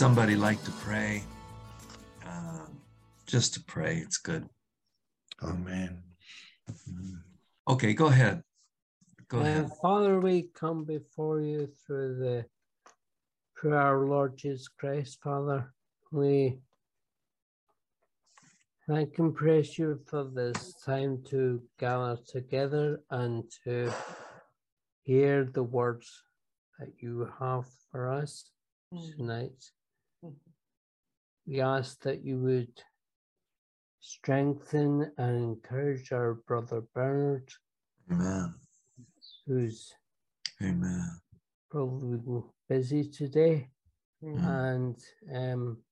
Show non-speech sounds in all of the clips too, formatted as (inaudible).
Would somebody like to pray? Uh, just to pray, it's good. Amen. Okay, go ahead. Go Uh, ahead. Father, we come before you through the through our Lord Jesus Christ, Father. We thank and praise you for this time to gather together and to hear the words that you have for us tonight. We ask that you would strengthen and encourage our brother Bernard, Amen. who's Amen. probably busy today, Mm. and um,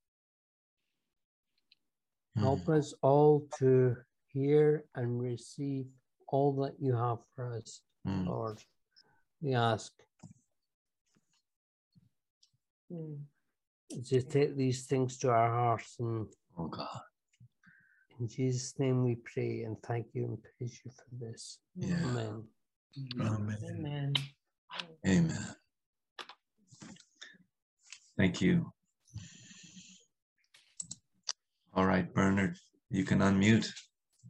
Mm. help us all to hear and receive all that you have for us, Mm. Lord. We ask to take these things to our hearts, and Oh God. in Jesus' name we pray and thank you and praise you for this. Yeah. Amen. Amen. Amen. Amen. Thank you. All right, Bernard, you can unmute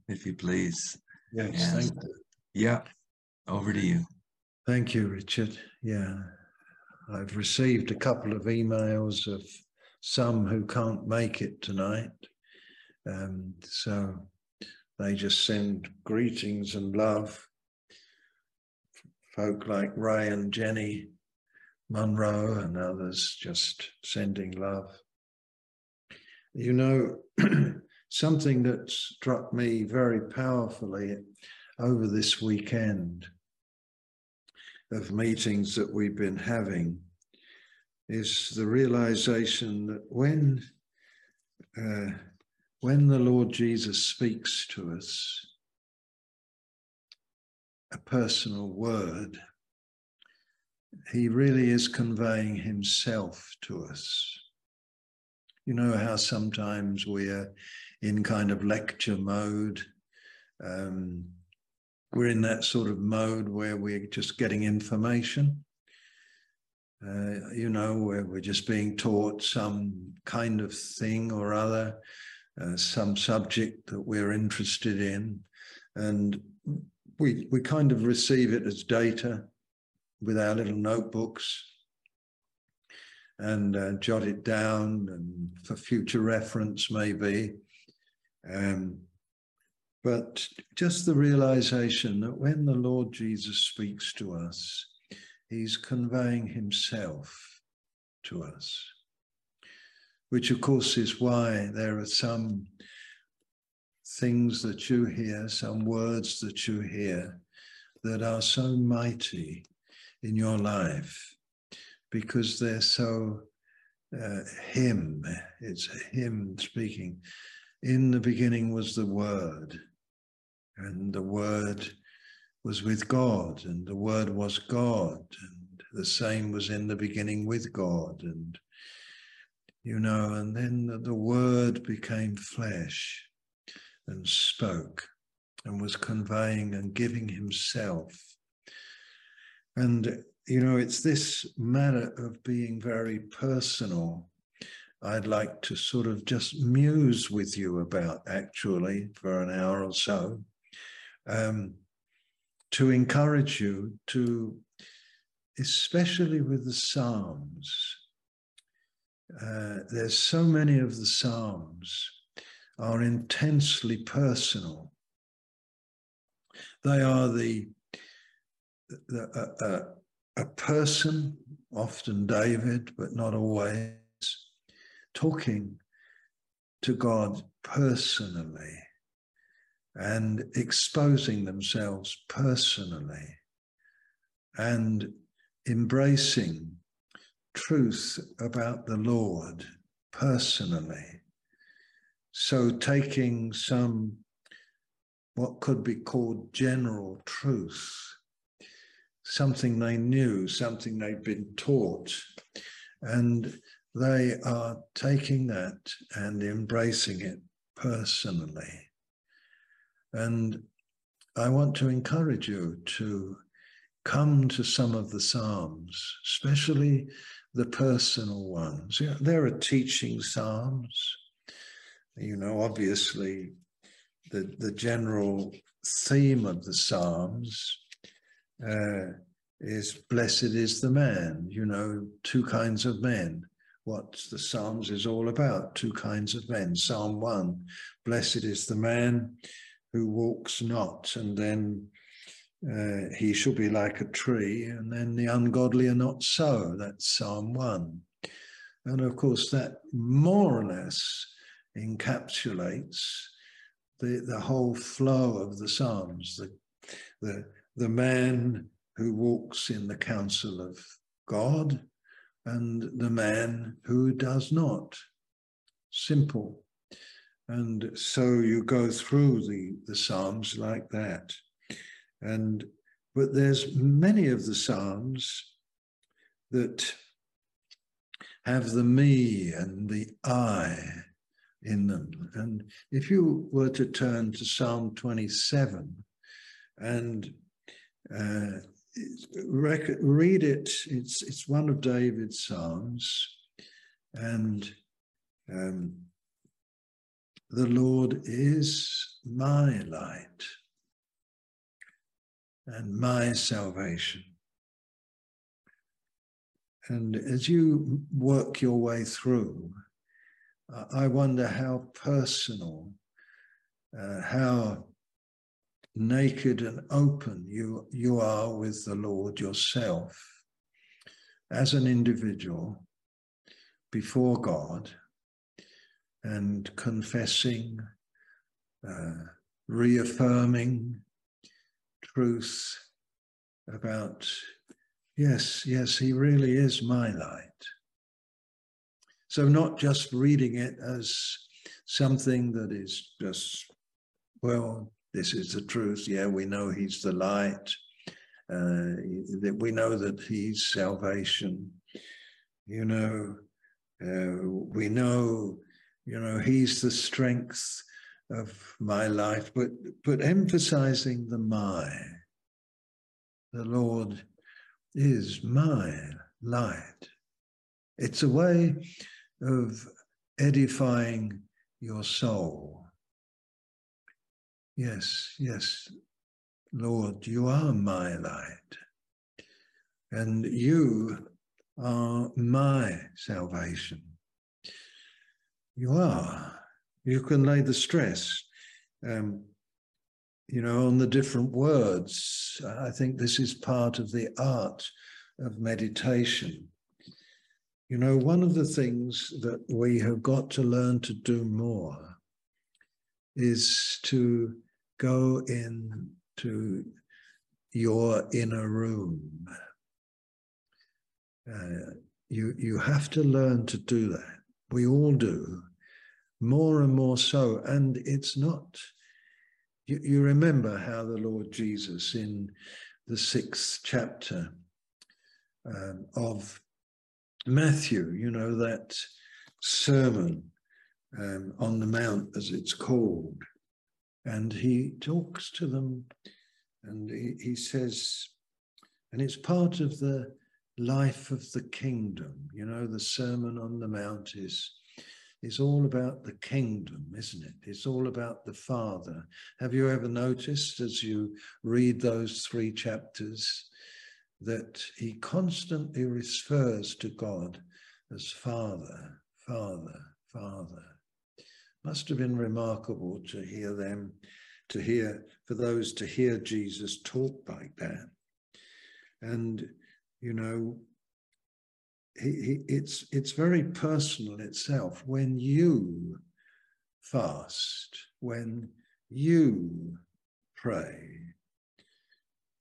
if you please. Yes, Yes. thank you. Yeah, over to you. Thank you, Richard. Yeah, I've received a couple of emails of some who can't make it tonight. Um, so they just send greetings and love. Folk like Ray and Jenny Munro and others just sending love. You know, (clears throat) something that struck me very powerfully over this weekend of meetings that we've been having is the realization that when uh, when the Lord Jesus speaks to us a personal word, he really is conveying himself to us. You know how sometimes we're in kind of lecture mode. Um, we're in that sort of mode where we're just getting information. Uh, you know, where we're just being taught some kind of thing or other, uh, some subject that we're interested in, and we we kind of receive it as data with our little notebooks and uh, jot it down and for future reference maybe. Um, but just the realization that when the Lord Jesus speaks to us, he's conveying himself to us, which of course is why there are some things that you hear, some words that you hear that are so mighty in your life because they're so uh, him, it's him speaking. In the beginning was the Word, and the Word was with God, and the Word was God, and the same was in the beginning with God, and you know, and then the, the Word became flesh and spoke and was conveying and giving Himself. And you know, it's this matter of being very personal I'd like to sort of just muse with you about actually for an hour or so, um, to encourage you to, especially with the Psalms. Uh, there's so many of the Psalms are intensely personal. They are the, the uh, uh, a person, often David, but not always talking to God personally and exposing themselves personally and embracing truth about the Lord personally. So, taking some what could be called general truth, something they knew, something they'd been taught, and they are taking that and embracing it personally. And I want to encourage you to come to some of the Psalms, especially the personal ones. Yeah, there are teaching psalms. You know, obviously, the, the general theme of the psalms uh, is blessed is the man, you know, two kinds of men. What the Psalms is all about, two kinds of men. Psalm 1, blessed is the man who walks not, and then uh, he shall be like a tree, and then the ungodly are not so. That's Psalm 1. And of course, that more or less encapsulates the, the whole flow of the Psalms. The, the, the man who walks in the counsel of God and the man who does not. Simple. And so you go through the, the Psalms like that. And but there's many of the Psalms that have the me and the I in them. And if you were to turn to Psalm 27 and uh, read it, it's, it's one of David's Psalms, and um, the Lord is my light and my salvation. And as you work your way through, I wonder how personal, uh, how naked and open you, you are with the Lord yourself as an individual before God and confessing, uh, reaffirming truth about, yes, yes, he really is my light. So, not just reading it as something that is just, well, this is the truth. Yeah, we know he's the light. Uh, we know that he's salvation. You know, uh, we know, you know, he's the strength of my life, but but emphasizing the my. The Lord is my light. It's a way of edifying your soul. Yes, yes, Lord, you are my light, and you are my salvation. You are. You can lay the stress, um, you know, on the different words. I think this is part of the art of meditation. You know, one of the things that we have got to learn to do more is to go into your inner room. Uh, you, you have to learn to do that. We all do, more and more so. And it's not, you, you remember how the Lord Jesus in the sixth chapter um, of Matthew, you know, that sermon um, on the Mount, as it's called, and he talks to them and he, he says, and it's part of the life of the kingdom. You know, the Sermon on the Mount is, is all about the kingdom, isn't it? It's all about the Father. Have you ever noticed as you read those three chapters that he constantly refers to God as Father, Father, Father? Must have been remarkable to hear them, to hear, for those to hear Jesus talk like that. And, you know, it's, it's very personal itself. When you fast, when you pray,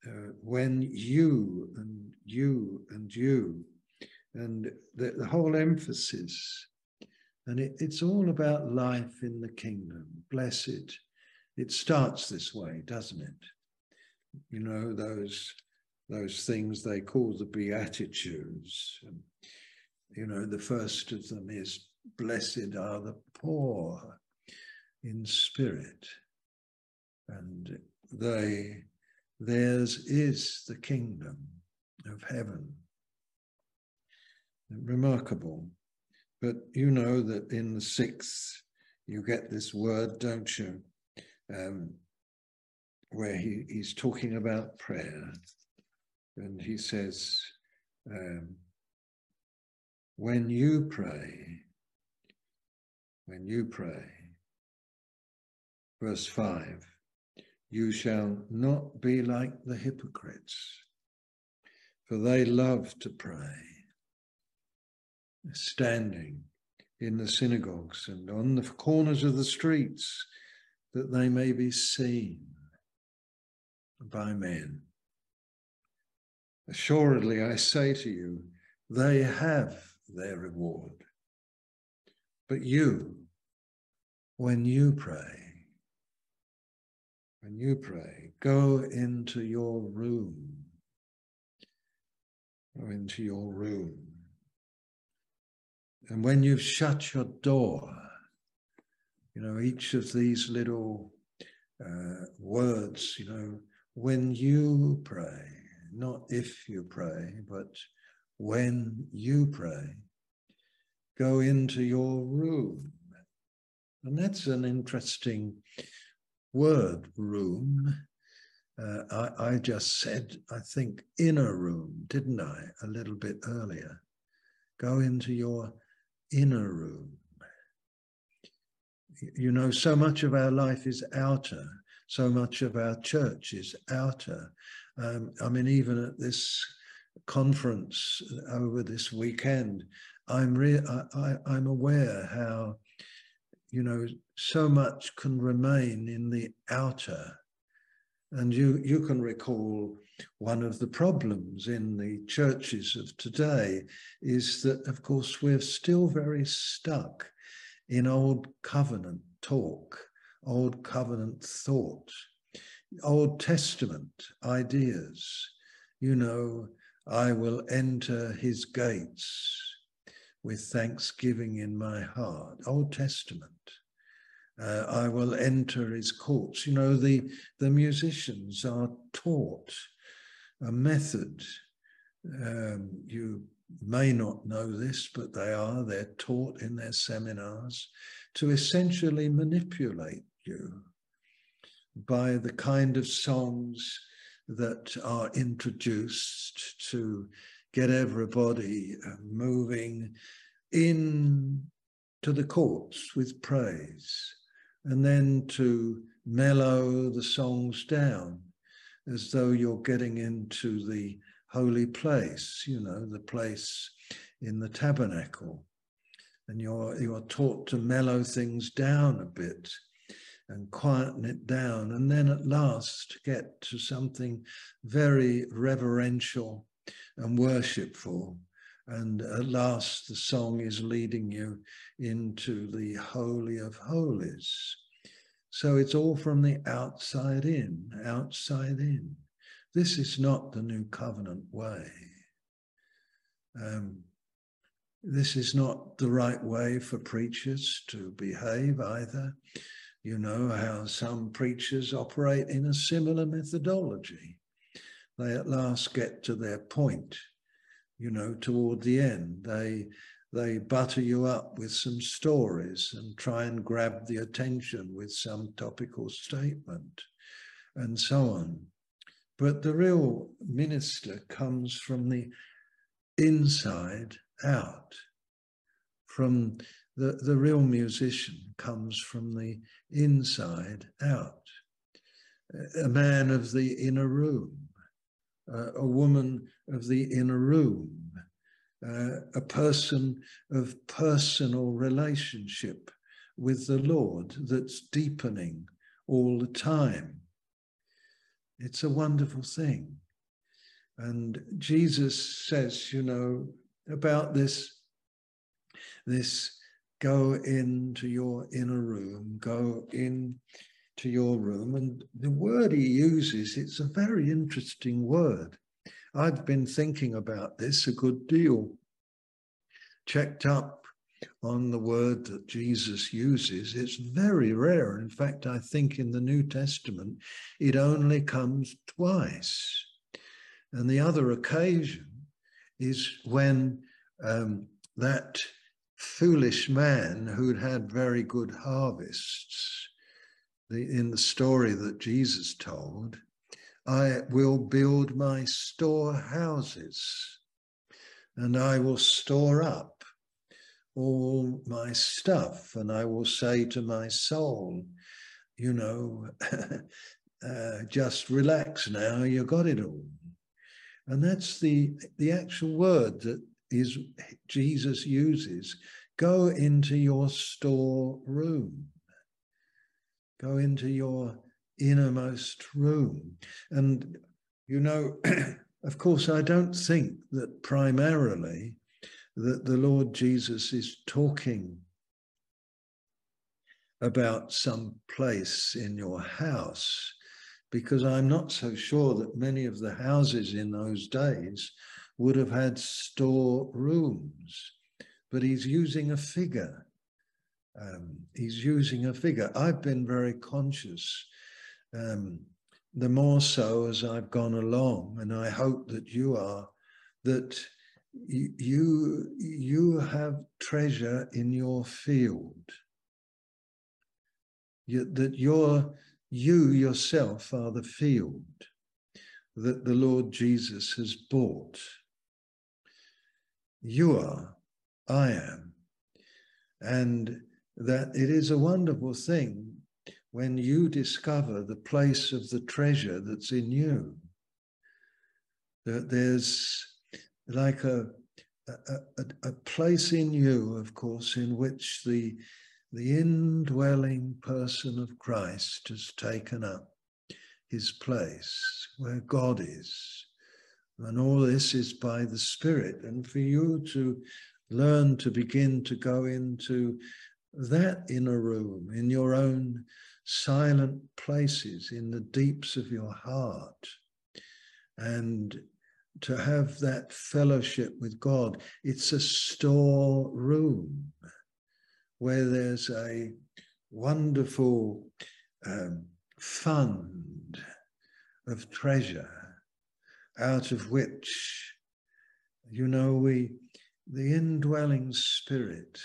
uh, when you and you and you, and the, the whole emphasis and it, it's all about life in the kingdom. Blessed. It starts this way, doesn't it? You know, those those things they call the Beatitudes. You know, the first of them is blessed are the poor in spirit. And they theirs is the kingdom of heaven. Remarkable. But you know that in the sixth, you get this word, don't you? Um, where he, he's talking about prayer. And he says, um, when you pray, when you pray, verse 5, you shall not be like the hypocrites, for they love to pray, standing in the synagogues and on the corners of the streets, that they may be seen by men. Assuredly, I say to you, they have their reward. But you, when you pray, when you pray, go into your room. Go into your room. And when you've shut your door, you know, each of these little uh, words, you know, when you pray, not if you pray, but when you pray, go into your room. And that's an interesting word, room. Uh, I, I just said, I think, inner room, didn't I, a little bit earlier? Go into your inner room. You know, so much of our life is outer, so much of our church is outer. Um, I mean, even at this conference over this weekend, I'm re- I, I, I'm aware how, you know, so much can remain in the outer. And you, you can recall one of the problems in the churches of today is that, of course, we're still very stuck in old covenant talk, old covenant thought, Old Testament ideas. You know, I will enter his gates with thanksgiving in my heart. Old Testament. Uh, I will enter his courts. You know, the, the musicians are taught a method. Um, you may not know this, but they are. They're taught in their seminars to essentially manipulate you by the kind of songs that are introduced to get everybody uh, moving in to the courts with praise and then to mellow the songs down as though you're getting into the holy place, you know, the place in the tabernacle. And you're, you're taught to mellow things down a bit and quieten it down, and then at last get to something very reverential and worshipful. And at last, the song is leading you into the Holy of Holies. So it's all from the outside in, outside in. This is not the new covenant way. Um, this is not the right way for preachers to behave either. You know how some preachers operate in a similar methodology. They at last get to their point, you know, toward the end. They they butter you up with some stories and try and grab the attention with some topical statement and so on. But the real minister comes from the inside out, from the, the real musician comes from the inside out. A man of the inner room, uh, a woman of the inner room, uh, a person of personal relationship with the Lord that's deepening all the time. It's a wonderful thing. And Jesus says, you know, about this, this go into your inner room, go in to your room. And the word he uses, it's a very interesting word. I've been thinking about this a good deal, checked up on the word that Jesus uses. It's very rare. In fact, I think in the New Testament, it only comes twice. And the other occasion is when um, that foolish man who'd had very good harvests. The, in the story that Jesus told, I will build my storehouses and I will store up all my stuff and I will say to my soul, you know, (laughs) uh, just relax now, you got it all. And that's the, the actual word that is Jesus uses. Go into your storeroom. Go into your innermost room. And, you know, (clears throat) of course, I don't think that primarily that the Lord Jesus is talking about some place in your house, because I'm not so sure that many of the houses in those days would have had store rooms. But he's using a figure. Um, he's using a figure. I've been very conscious, um, the more so as I've gone along, and I hope that you are, that you you have treasure in your field you, that you're, you yourself are the field that the Lord Jesus has bought. You are, I am. And that it is a wonderful thing when you discover the place of the treasure that's in you. That there's like a, a, a, a place in you, of course, in which the the indwelling person of Christ has taken up his place where God is. And all this is by the Spirit. And for you to learn to begin to go into that inner room, in your own silent places, in the deeps of your heart, and to have that fellowship with God. It's a storeroom where there's a wonderful um, fund of treasure out of which, you know, we, the indwelling spirit,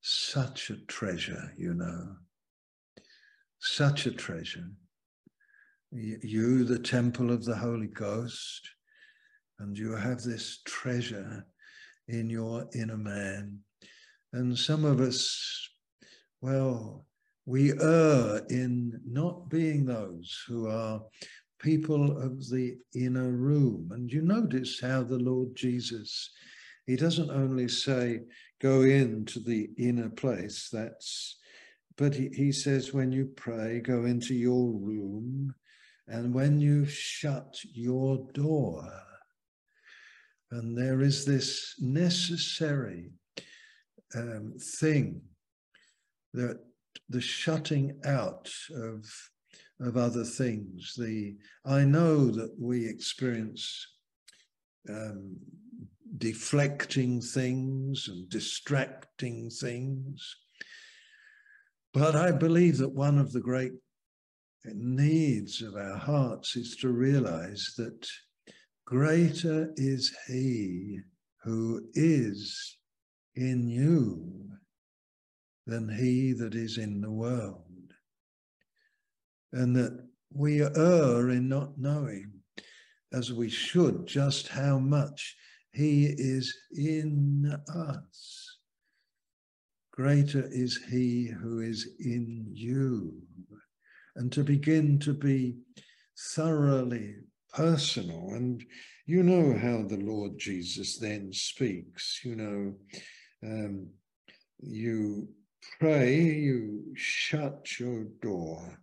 such a treasure, you know, such a treasure. You, the temple of the Holy Ghost, and you have this treasure in your inner man and some of us, well, we err in not being those who are people of the inner room. And you notice how the Lord Jesus, he doesn't only say, go into the inner place, that's, but he, he says, when you pray, go into your room, and when you shut your door, and there is this necessary um, thing that the shutting out of of other things. The I know that we experience um, deflecting things and distracting things, but I believe that one of the great needs of our hearts is to realize that greater is He who is in you than he that is in the world. And that we err in not knowing, as we should, just how much he is in us. Greater is he who is in you. And to begin to be thoroughly personal. And you know how the Lord Jesus then speaks, you know, um, you pray, you shut your door.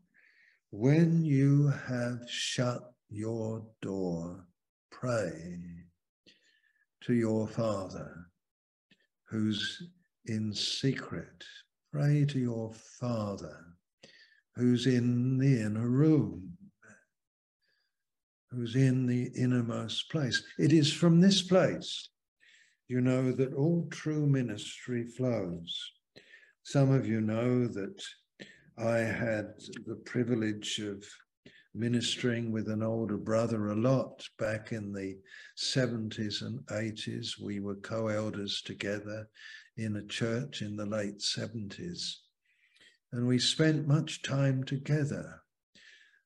When you have shut your door, pray to your Father who's in secret. Pray to your Father who's in the inner room, who's in the innermost place. It is from this place you know that all true ministry flows. Some of you know that I had the privilege of ministering with an older brother a lot back in the 70s and 80s. We were co elders together in a church in the late 70s. And we spent much time together.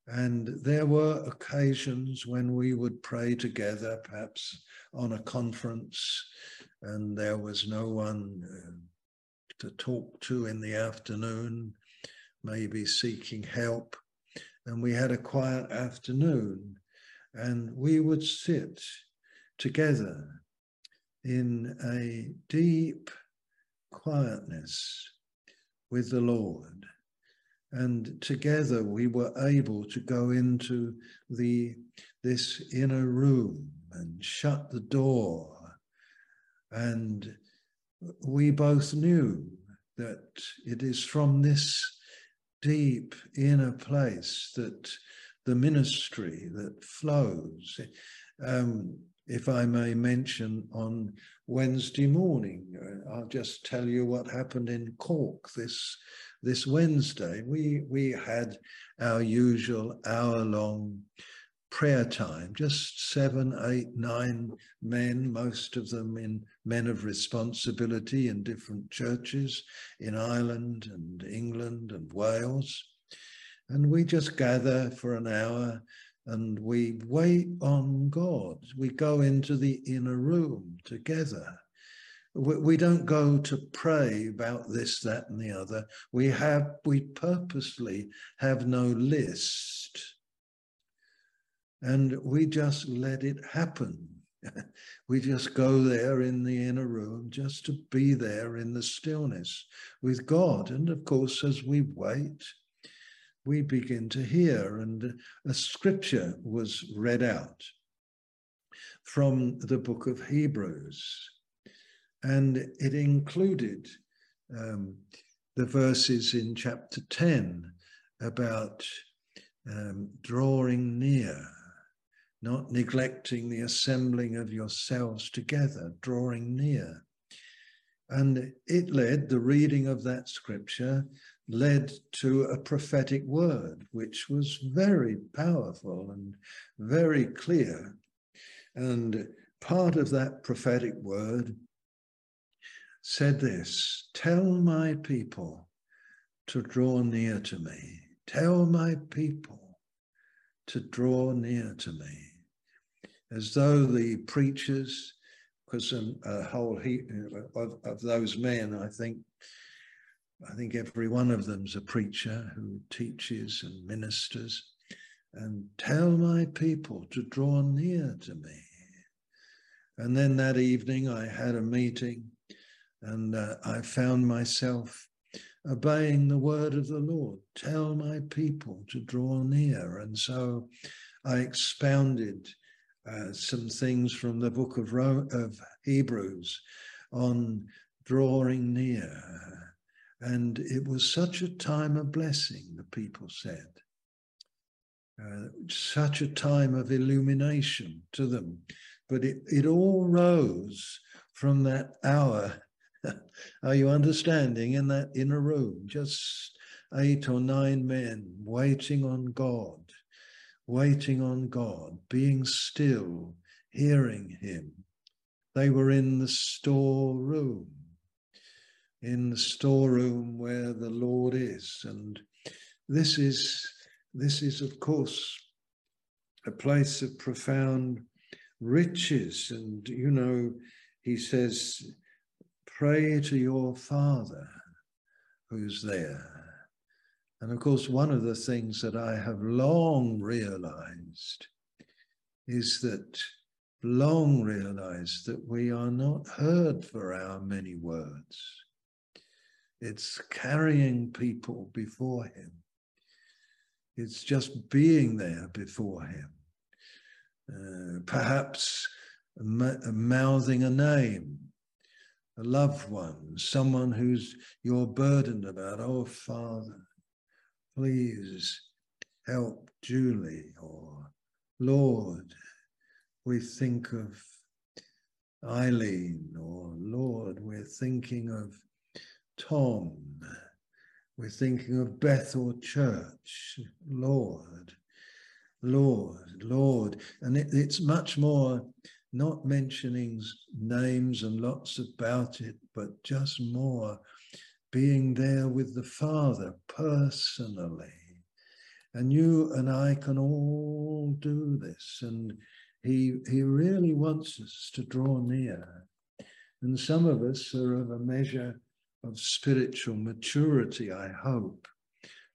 And there were occasions when we would pray together, perhaps on a conference, and there was no one uh, to talk to in the afternoon, maybe seeking help. And we had a quiet afternoon, and we would sit together in a deep quietness with the Lord. And together we were able to go into the this inner room and shut the door. And we both knew that it is from this deep inner place that the ministry that flows. Um, if I may mention, on Wednesday morning, uh, I'll just tell you what happened in Cork this this Wednesday. We we had our usual hour-long prayer time, just seven, eight, nine men, most of them in men of responsibility in different churches in Ireland and England and Wales. And we just gather for an hour and we wait on God. We go into the inner room together. We, don't go to pray about this, that, and the other. We have, we purposely have no list and we just let it happen. (laughs) we just go there in the inner room just to be there in the stillness with God. And of course, as we wait, we begin to hear, and a scripture was read out from the book of Hebrews, and it included um, the verses in chapter 10 about um, drawing near not neglecting the assembling of yourselves together, drawing near. And it led, the reading of that scripture led to a prophetic word, which was very powerful and very clear. And part of that prophetic word said this Tell my people to draw near to me. Tell my people to draw near to me as though the preachers, because a whole heap of, of those men, I think, I think every one of them's a preacher who teaches and ministers, and tell my people to draw near to me. And then that evening I had a meeting and uh, I found myself obeying the word of the Lord. Tell my people to draw near. And so I expounded uh, some things from the book of, Ro- of Hebrews on drawing near. And it was such a time of blessing, the people said. Uh, such a time of illumination to them. But it, it all rose from that hour. (laughs) Are you understanding? In that inner room, just eight or nine men waiting on God waiting on God, being still, hearing Him. They were in the storeroom, in the storeroom where the Lord is. And this is, this is, of course, a place of profound riches. And, you know, he says, pray to your Father who's there. And of course, one of the things that I have long realized is that, long realized that we are not heard for our many words. It's carrying people before Him, it's just being there before Him. Uh, perhaps mouthing a name, a loved one, someone who's you're burdened about. Oh, Father, please help Julie, or Lord, we think of Eileen, or Lord, we're thinking of Tom, we're thinking of Bethel Church, Lord. Lord, Lord. And it, it's much more not mentioning names and lots about it, but just more being there with the Father personally. And you and I can all do this. And he, he really wants us to draw near. And some of us are of a measure of spiritual maturity, I hope,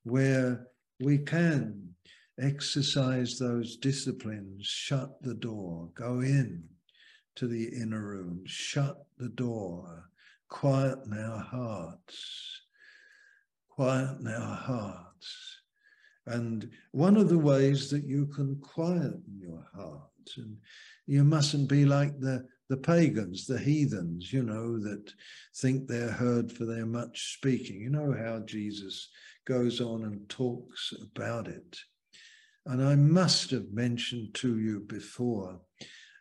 where we can exercise those disciplines, shut the door, go in to the inner room, shut the door, quieten our hearts, quieten our hearts. And one of the ways that you can quieten your heart, and you mustn't be like the, the pagans, the heathens, you know, that think they're heard for their much speaking. You know how Jesus goes on and talks about it. And I must have mentioned to you before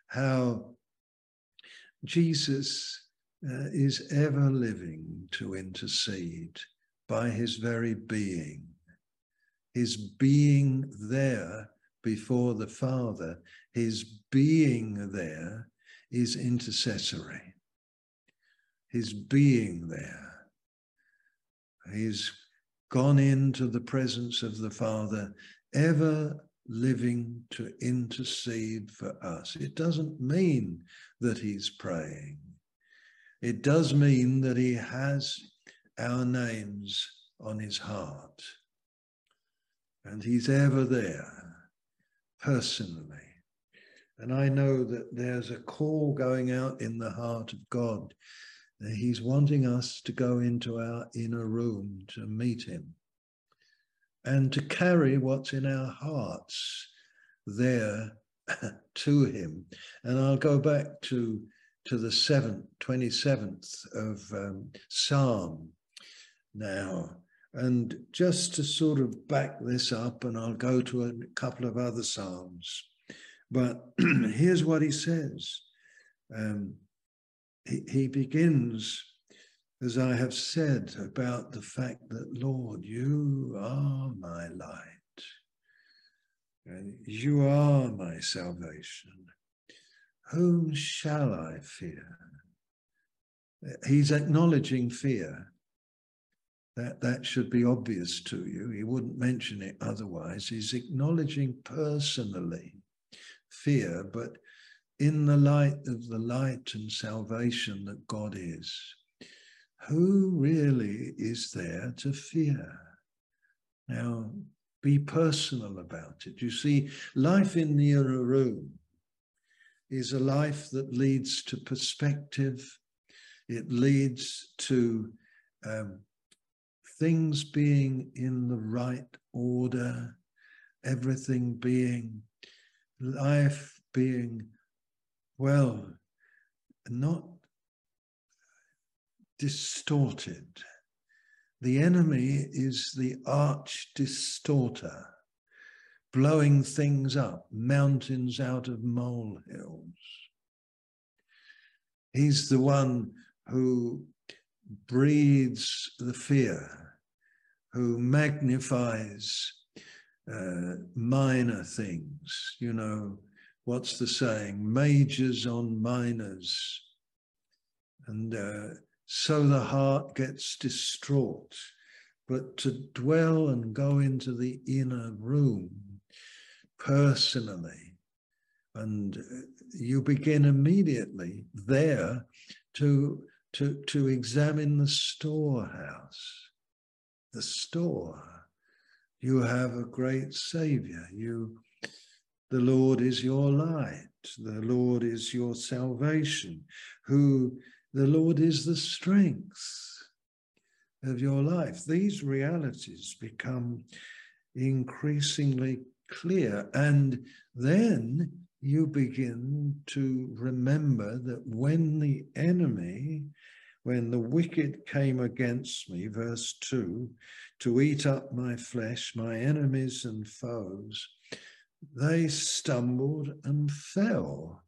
how Jesus uh, is ever living to intercede by his very being. His being there before the Father, his being there is intercessory. His being there. He's gone into the presence of the Father ever living to intercede for us. It doesn't mean that he's praying. It does mean that he has our names on his heart. And he's ever there personally. And I know that there's a call going out in the heart of God. He's wanting us to go into our inner room to meet him and to carry what's in our hearts there (laughs) to him. And I'll go back to, to the seventh, 27th of um, Psalm now. And just to sort of back this up, and I'll go to a couple of other Psalms. But (clears throat) here's what he says. Um, he, he begins as I have said about the fact that, Lord, you are my light and you are my salvation. Whom shall I fear? He's acknowledging fear. That, that should be obvious to you. He wouldn't mention it otherwise. He's acknowledging personally fear, but in the light of the light and salvation that God is who really is there to fear? Now, be personal about it. You see, life in the inner room is a life that leads to perspective. It leads to um, things being in the right order, everything being, life being, well, not distorted. The enemy is the arch distorter, blowing things up, mountains out of molehills. He's the one who breeds the fear, who magnifies uh, minor things. You know, what's the saying? Majors on minors. And uh, so the heart gets distraught. But to dwell and go into the inner room personally, and uh, you begin immediately there to, to, to examine the storehouse, the store. You have a great Savior. You, the Lord is your light. The Lord is your salvation, who the Lord is the strength of your life. These realities become increasingly clear. And then you begin to remember that when the enemy, when the wicked came against me, verse 2, to eat up my flesh, my enemies and foes, they stumbled and fell.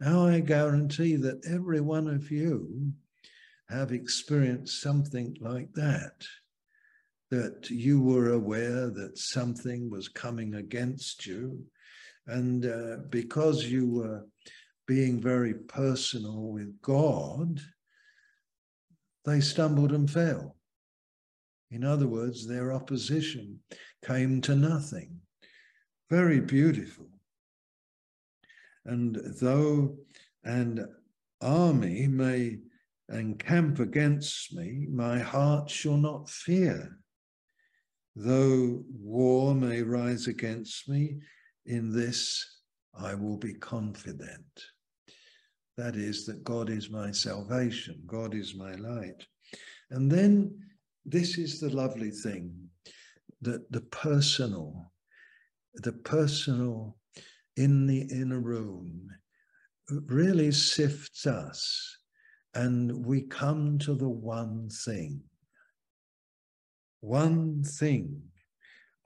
Now I guarantee that every one of you have experienced something like that, that you were aware that something was coming against you, And uh, because you were being very personal with God, they stumbled and fell. In other words, their opposition came to nothing. Very beautiful. And though an army may encamp against me, my heart shall not fear. Though war may rise against me, in this I will be confident. That is, that God is my salvation, God is my light. And then this is the lovely thing that the personal, the personal in the inner room really sifts us and we come to the one thing. One thing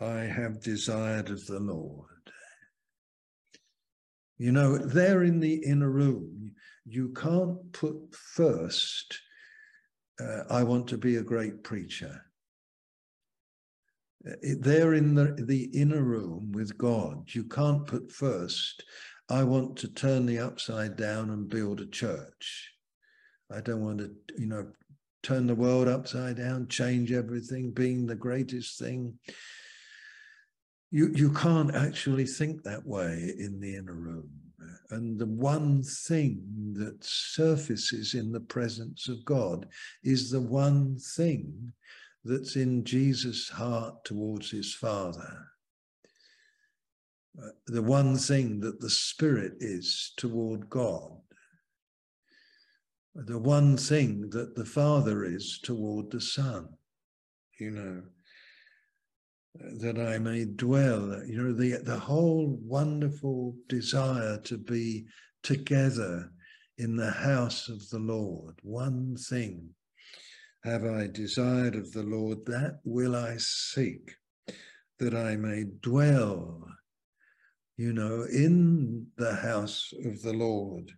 I have desired of the Lord. You know, there in the inner room, you can't put first, uh, I want to be a great preacher. Uh, there in the, the inner room with God, you can't put first, I want to turn the upside down and build a church. I don't want to, you know, turn the world upside down, change everything, being the greatest thing. You, you can't actually think that way in the inner room. And the one thing that surfaces in the presence of God is the one thing that's in Jesus' heart towards his Father. Uh, the one thing that the Spirit is toward God the one thing that the Father is toward the Son, you know, that I may dwell, you know, the, the whole wonderful desire to be together in the house of the Lord. One thing have I desired of the Lord, that will I seek, that I may dwell, you know, in the house of the Lord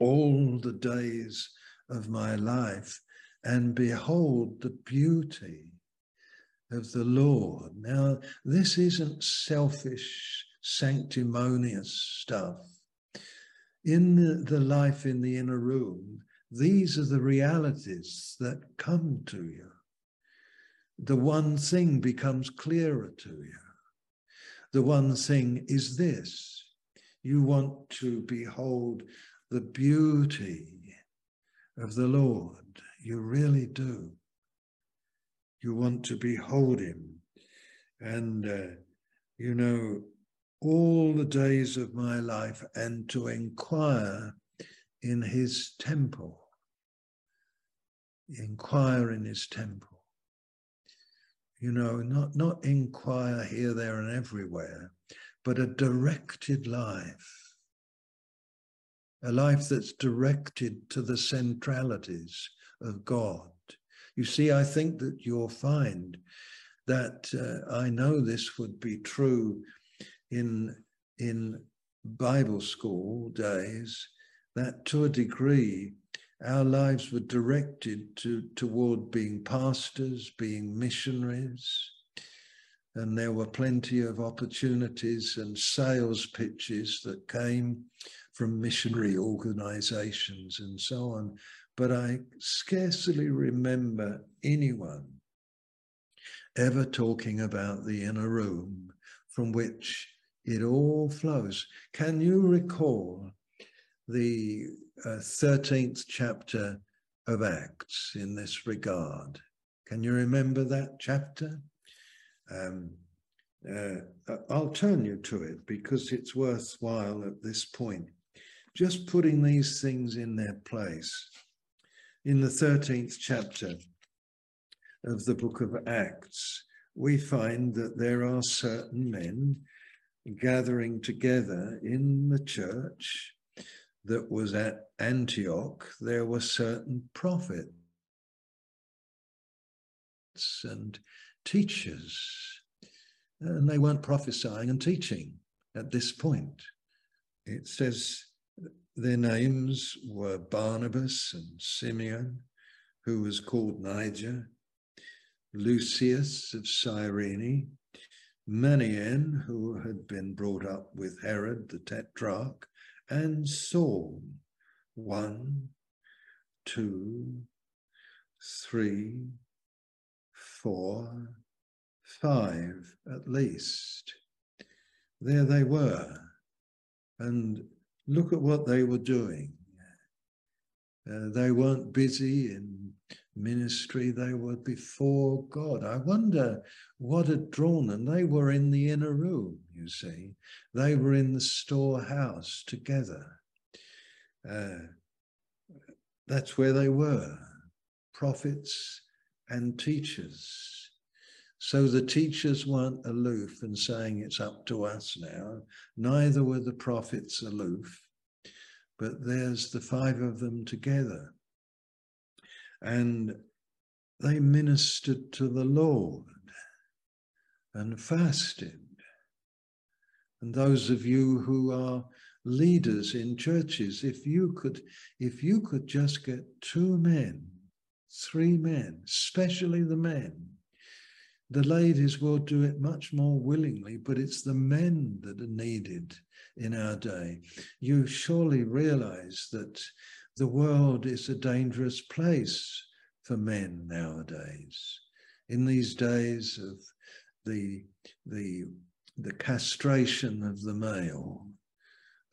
all the days of my life and behold the beauty of the Lord. Now, this isn't selfish, sanctimonious stuff. In the, the life in the inner room, these are the realities that come to you. The one thing becomes clearer to you. The one thing is this you want to behold the beauty of the Lord. You really do. You want to behold him. And, uh, you know, all the days of my life and to inquire in his temple. Inquire in his temple. You know, not, not inquire here, there, and everywhere, but a directed life a life that's directed to the centralities of God. You see, I think that you'll find that uh, I know this would be true in, in Bible school days, that to a degree, our lives were directed to, toward being pastors, being missionaries, and there were plenty of opportunities and sales pitches that came from missionary organizations and so on. But I scarcely remember anyone ever talking about the inner room from which it all flows. Can you recall the uh, 13th chapter of Acts in this regard? Can you remember that chapter? Um, uh, I'll turn you to it because it's worthwhile at this point just putting these things in their place. In the 13th chapter of the book of Acts, we find that there are certain men gathering together in the church that was at Antioch. There were certain prophets and teachers, and they weren't prophesying and teaching at this point. It says their names were Barnabas and Simeon, who was called Niger, Lucius of Cyrene, Manaen, who had been brought up with Herod the Tetrarch, and Saul. One, two, three, four, five at least. There they were. And look at what they were doing. Uh, they weren't busy in ministry, they were before God. I wonder what had drawn them. They were in the inner room, you see. They were in the storehouse together. Uh, that's where they were prophets and teachers. So the teachers weren't aloof and saying it's up to us now. Neither were the prophets aloof, but there's the five of them together and they ministered to the Lord and fasted. And those of you who are leaders in churches, if you could, if you could just get two men, three men, especially the men, the ladies will do it much more willingly, but it's the men that are needed in our day. You surely realize that the world is a dangerous place for men nowadays. In these days of the, the, the castration of the male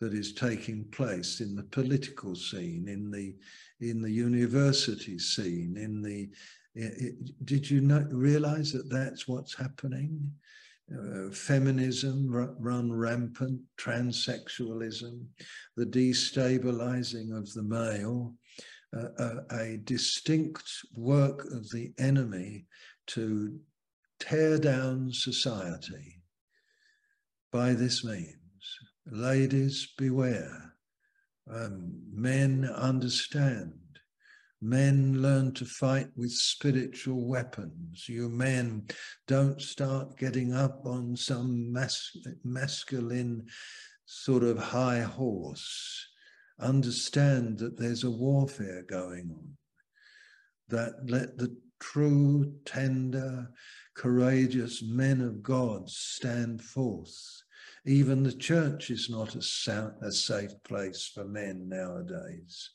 that is taking place in the political scene, in the, in the university scene, in the, it, did you not realize that that's what's happening? uh, feminism run rampant, transsexualism, the destabilizing of the male, uh, a, a distinct work of the enemy to tear down society by this means. Ladies, beware. Um, men understand Men learn to fight with spiritual weapons. You men don't start getting up on some mas- masculine sort of high horse. Understand that there's a warfare going on. That let the true, tender, courageous men of God stand forth. Even the church is not a, sa- a safe place for men nowadays.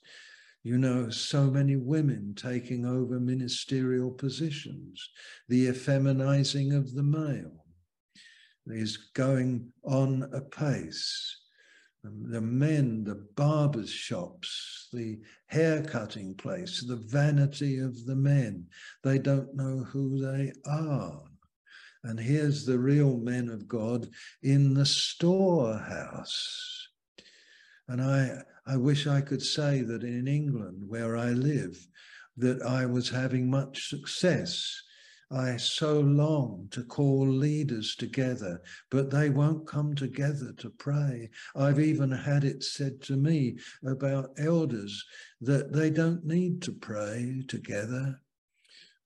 You know, so many women taking over ministerial positions, the effeminizing of the male is going on apace. Um, the men, the barbers' shops, the hair cutting place, the vanity of the men, they don't know who they are. And here's the real men of God in the storehouse. And I, I wish I could say that in England, where I live, that I was having much success. I so long to call leaders together, but they won't come together to pray. I've even had it said to me about elders that they don't need to pray together.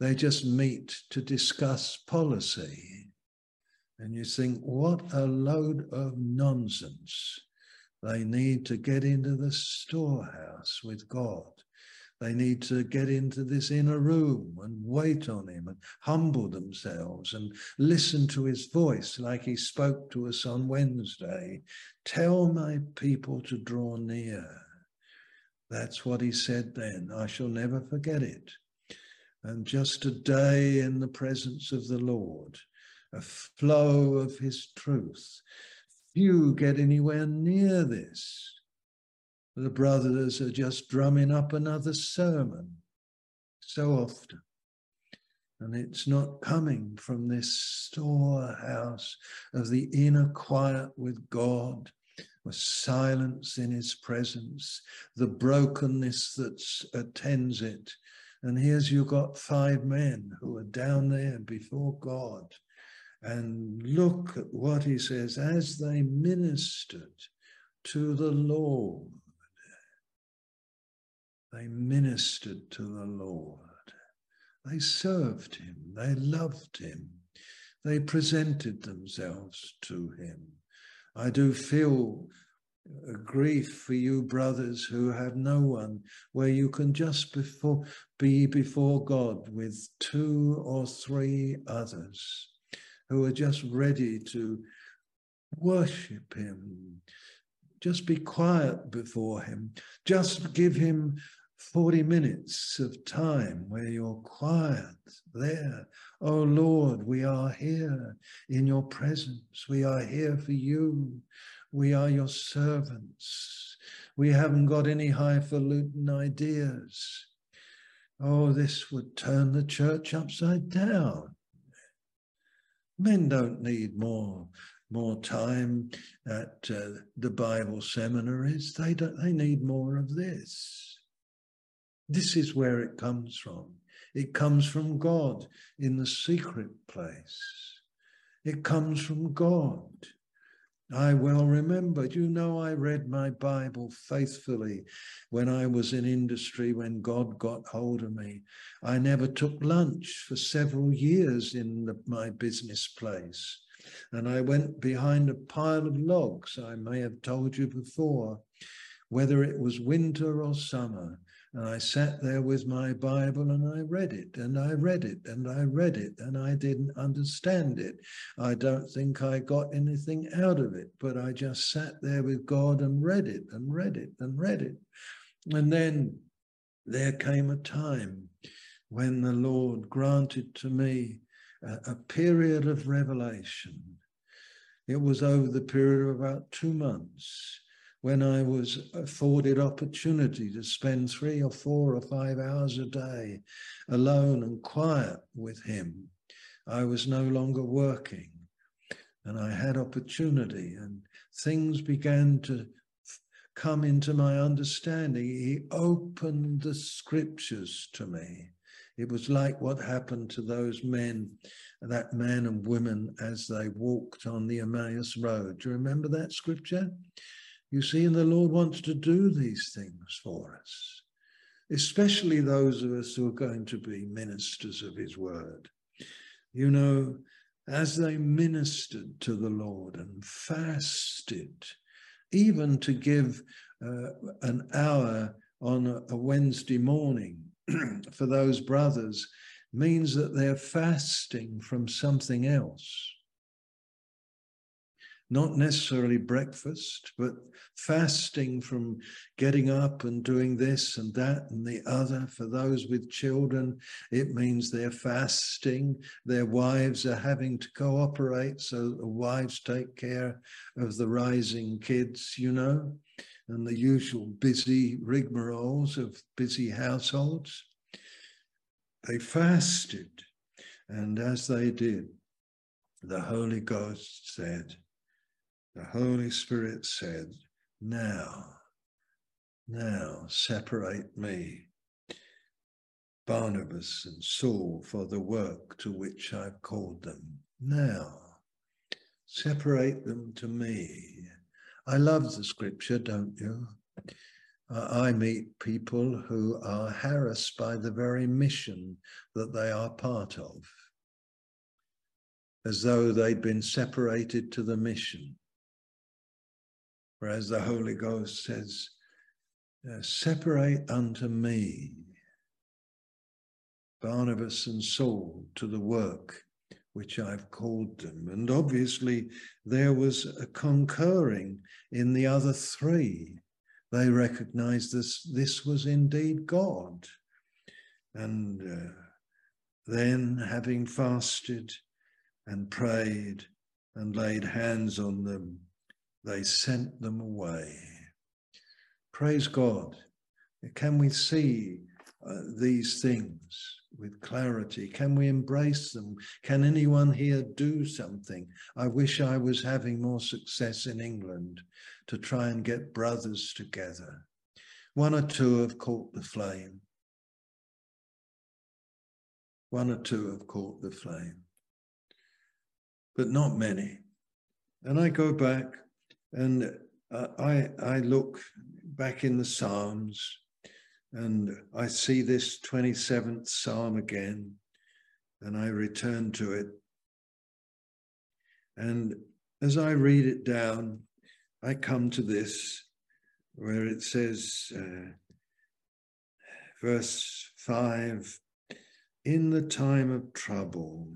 They just meet to discuss policy. And you think, what a load of nonsense. They need to get into the storehouse with God. They need to get into this inner room and wait on Him and humble themselves and listen to His voice like He spoke to us on Wednesday. Tell my people to draw near. That's what He said then. I shall never forget it. And just a day in the presence of the Lord, a flow of His truth few get anywhere near this. The brothers are just drumming up another sermon so often. And it's not coming from this storehouse of the inner quiet with God, with silence in his presence, the brokenness that attends it. And here's you've got five men who are down there before God and look at what he says as they ministered to the Lord. They ministered to the Lord. They served him. They loved him. They presented themselves to him. I do feel a grief for you brothers who have no one where you can just before be before God with two or three others who are just ready to worship him. Just be quiet before him. Just give him 40 minutes of time where you're quiet there. Oh Lord, we are here in your presence. We are here for you. We are your servants. We haven't got any highfalutin ideas. Oh, this would turn the church upside down. Men don't need more more time at uh, the Bible seminaries. They don't. They need more of this. This is where it comes from. It comes from God in the secret place. It comes from God. I well remember, you know, I read my Bible faithfully when I was in industry, when God got hold of me. I never took lunch for several years in the, my business place. And I went behind a pile of logs, I may have told you before, whether it was winter or summer. And I sat there with my Bible and I read it and I read it and I read it and I didn't understand it. I don't think I got anything out of it, but I just sat there with God and read it and read it and read it. And then there came a time when the Lord granted to me a, a period of revelation. It was over the period of about two months when I was afforded opportunity to spend three or four or five hours a day alone and quiet with him, I was no longer working. And I had opportunity, and things began to come into my understanding. He opened the scriptures to me. It was like what happened to those men, that man and women as they walked on the Emmaus Road. Do you remember that scripture? You see, and the Lord wants to do these things for us, especially those of us who are going to be ministers of His word. You know, as they ministered to the Lord and fasted, even to give uh, an hour on a, a Wednesday morning (clears throat) for those brothers means that they're fasting from something else not necessarily breakfast, but fasting from getting up and doing this and that and the other. For those with children, it means they're fasting. Their wives are having to cooperate, so the wives take care of the rising kids, you know, and the usual busy rigmaroles of busy households. They fasted, and as they did, the Holy Ghost said, the Holy Spirit said, Now, now separate me, Barnabas and Saul, for the work to which I've called them. Now, separate them to me. I love the scripture, don't you? I meet people who are harassed by the very mission that they are part of, as though they'd been separated to the mission. Whereas the Holy Ghost says, uh, Separate unto me Barnabas and Saul to the work which I've called them. And obviously, there was a concurring in the other three. They recognized this, this was indeed God. And uh, then, having fasted and prayed and laid hands on them, they sent them away. Praise God. Can we see uh, these things with clarity? Can we embrace them? Can anyone here do something? I wish I was having more success in England to try and get brothers together. One or two have caught the flame. One or two have caught the flame, but not many. And I go back and uh, I, I look back in the Psalms and I see this 27th Psalm again, and I return to it. And as I read it down, I come to this where it says, uh, verse 5 In the time of trouble,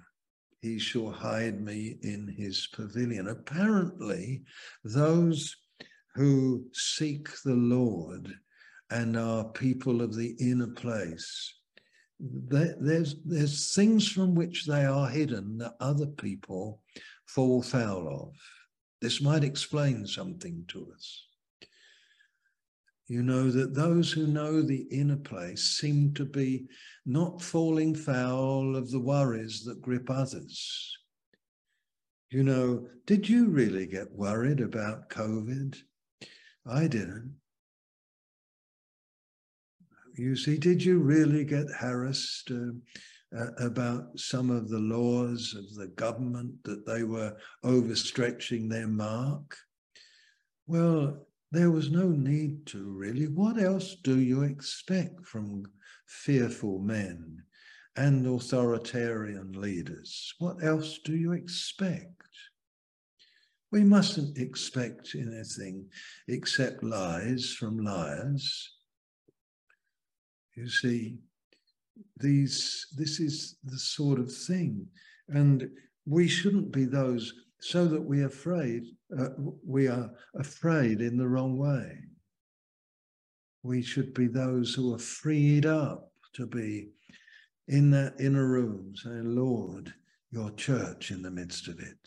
he shall hide me in his pavilion. Apparently, those who seek the Lord and are people of the inner place, there's, there's things from which they are hidden that other people fall foul of. This might explain something to us. You know that those who know the inner place seem to be not falling foul of the worries that grip others. You know, did you really get worried about COVID? I didn't. You see, did you really get harassed uh, uh, about some of the laws of the government that they were overstretching their mark? Well, there was no need to really. What else do you expect from fearful men and authoritarian leaders? What else do you expect? We mustn't expect anything except lies from liars. You see, these this is the sort of thing, and we shouldn't be those so that we are afraid uh, we are afraid in the wrong way. We should be those who are freed up to be in that inner room, saying, Lord, your church in the midst of it.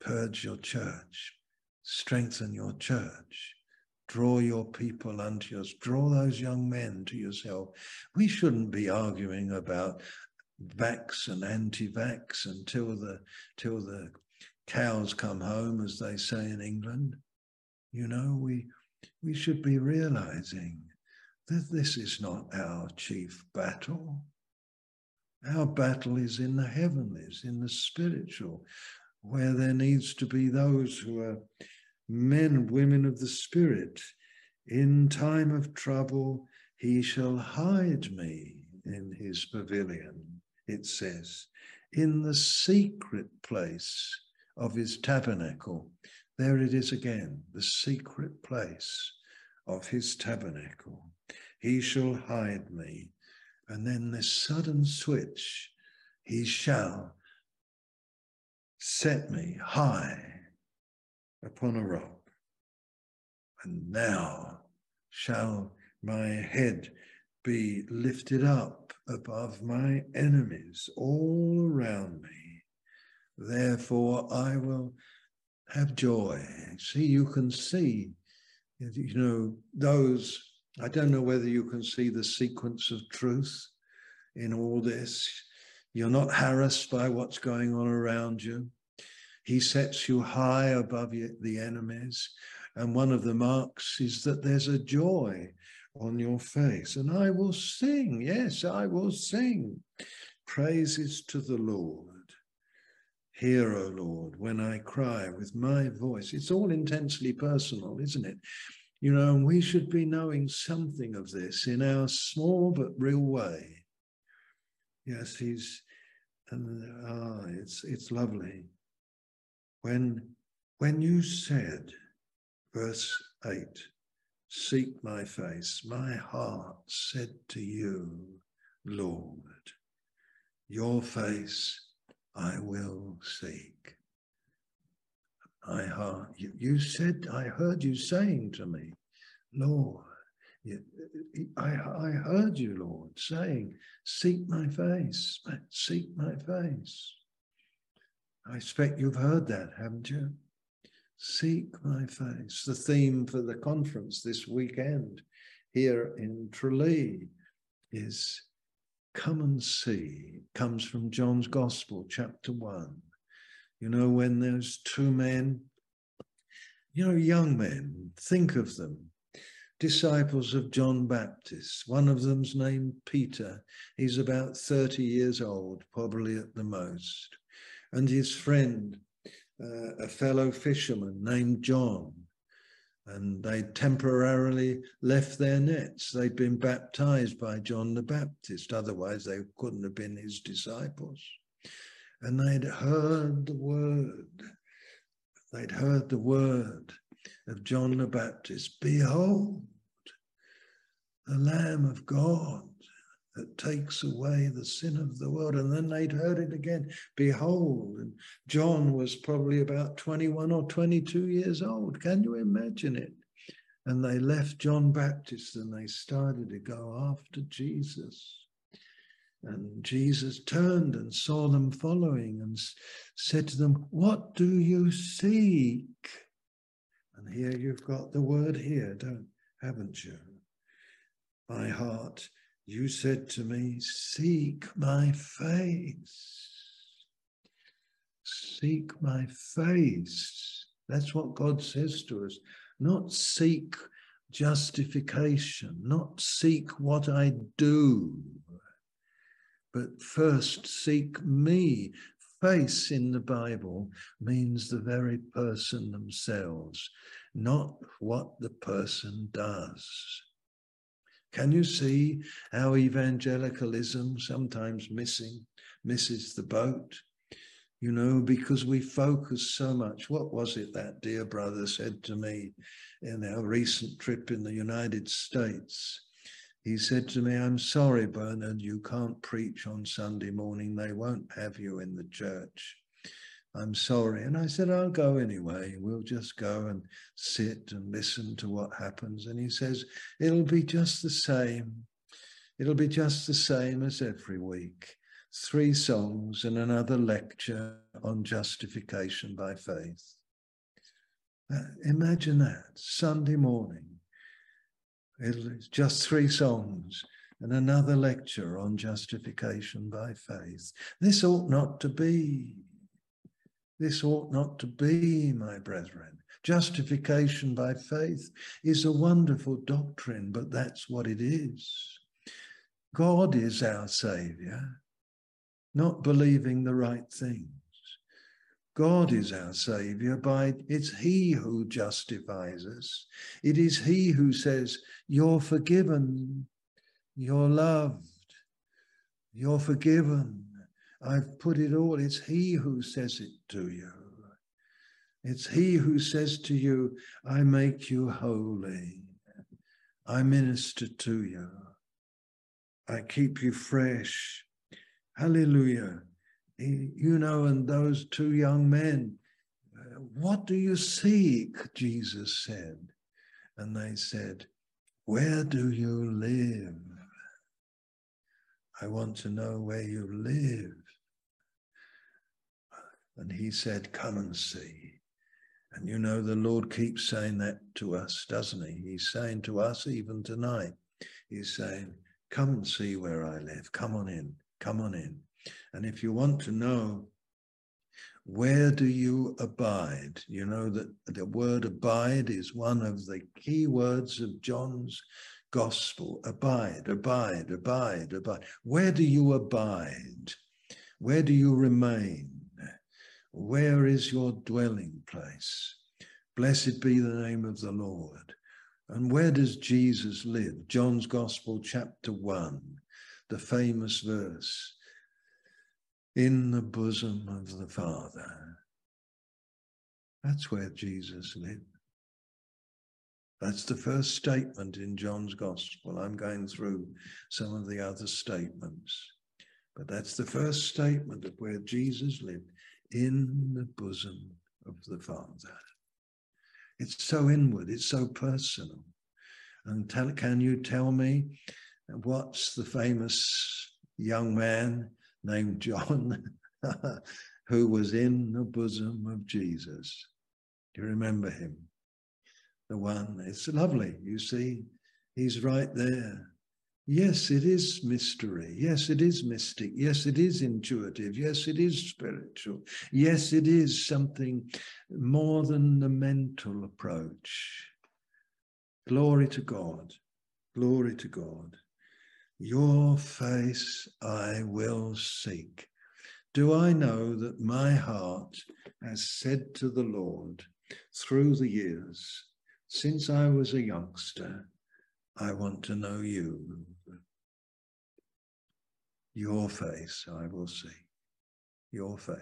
Purge your church, strengthen your church, draw your people unto us, draw those young men to yourself. We shouldn't be arguing about vax and anti-vax until the till the cows come home, as they say in England. You know, we we should be realizing that this is not our chief battle. Our battle is in the heavenlies, in the spiritual, where there needs to be those who are men and women of the Spirit. In time of trouble, he shall hide me in his pavilion, it says, in the secret place of his tabernacle. There it is again, the secret place of his tabernacle. He shall hide me. And then this sudden switch, he shall set me high upon a rock. And now shall my head be lifted up above my enemies all around me. Therefore, I will have joy. See, you can see, you know, those, I don't know whether you can see the sequence of truth in all this. You're not harassed by what's going on around you. He sets you high above the enemies. And one of the marks is that there's a joy on your face. And I will sing. Yes, I will sing praises to the Lord. Hear, O Lord, when I cry with my voice. It's all intensely personal, isn't it? You know, and we should be knowing something of this in our small but real way. Yes, he's, and ah, it's it's lovely. When when you said, verse eight, seek my face, my heart said to you, Lord, your face I will seek. I heard you, said, I heard you saying to me, Lord, I, I heard you, Lord, saying, Seek my face, seek my face. I expect you've heard that, haven't you? Seek my face. The theme for the conference this weekend here in Tralee is come and see comes from John's Gospel, chapter one. You know, when there's two men, you know, young men, think of them, disciples of John Baptist. One of them's named Peter. He's about 30 years old, probably at the most. And his friend, uh, a fellow fisherman named John and they temporarily left their nets. They'd been baptized by John the Baptist, otherwise, they couldn't have been his disciples. And they'd heard the word, they'd heard the word of John the Baptist Behold, the Lamb of God that takes away the sin of the world. And then they'd heard it again. Behold, and John was probably about 21 or 22 years old. Can you imagine it? And they left John Baptist and they started to go after Jesus. And Jesus turned and saw them following and said to them, What do you seek? And here you've got the word here, don't haven't you? My heart you said to me, Seek my face. Seek my face. That's what God says to us. Not seek justification, not seek what I do, but first seek me. Face in the Bible means the very person themselves, not what the person does. Can you see how evangelicalism sometimes missing misses the boat? You know, because we focus so much. What was it that dear brother said to me in our recent trip in the United States? He said to me, I'm sorry, Bernard, you can't preach on Sunday morning. They won't have you in the church. I'm sorry. And I said, I'll go anyway. We'll just go and sit and listen to what happens. And he says, It'll be just the same. It'll be just the same as every week. Three songs and another lecture on justification by faith. Uh, imagine that Sunday morning. It's just three songs and another lecture on justification by faith. This ought not to be. This ought not to be, my brethren. Justification by faith is a wonderful doctrine, but that's what it is. God is our Savior, not believing the right things. God is our Savior by it's He who justifies us. It is He who says, You're forgiven, you're loved, you're forgiven, I've put it all. It's He who says it to you. It's He who says to you, I make you holy. I minister to you. I keep you fresh. Hallelujah. Eh, you know, and those two young men, uh, what do you seek? Jesus said. And they said, Where do you live? I want to know where you live. And he said, Come and see. And you know, the Lord keeps saying that to us, doesn't he? He's saying to us even tonight, He's saying, Come and see where I live. Come on in. Come on in. And if you want to know, where do you abide? You know that the word abide is one of the key words of John's gospel. Abide, abide, abide, abide. Where do you abide? Where do you remain? Where is your dwelling place? Blessed be the name of the Lord. And where does Jesus live? John's Gospel, chapter 1, the famous verse in the bosom of the Father. That's where Jesus lived. That's the first statement in John's Gospel. I'm going through some of the other statements, but that's the first statement of where Jesus lived in the bosom of the Father. It's so inward, it's so personal. And tell, can you tell me what's the famous young man named John (laughs) who was in the bosom of Jesus? Do you remember him? The one, it's lovely, you see, he's right there. Yes, it is mystery. Yes, it is mystic. Yes, it is intuitive. Yes, it is spiritual. Yes, it is something more than the mental approach. Glory to God. Glory to God. Your face I will seek. Do I know that my heart has said to the Lord through the years, since I was a youngster, I want to know you. Your face I will see. Your face.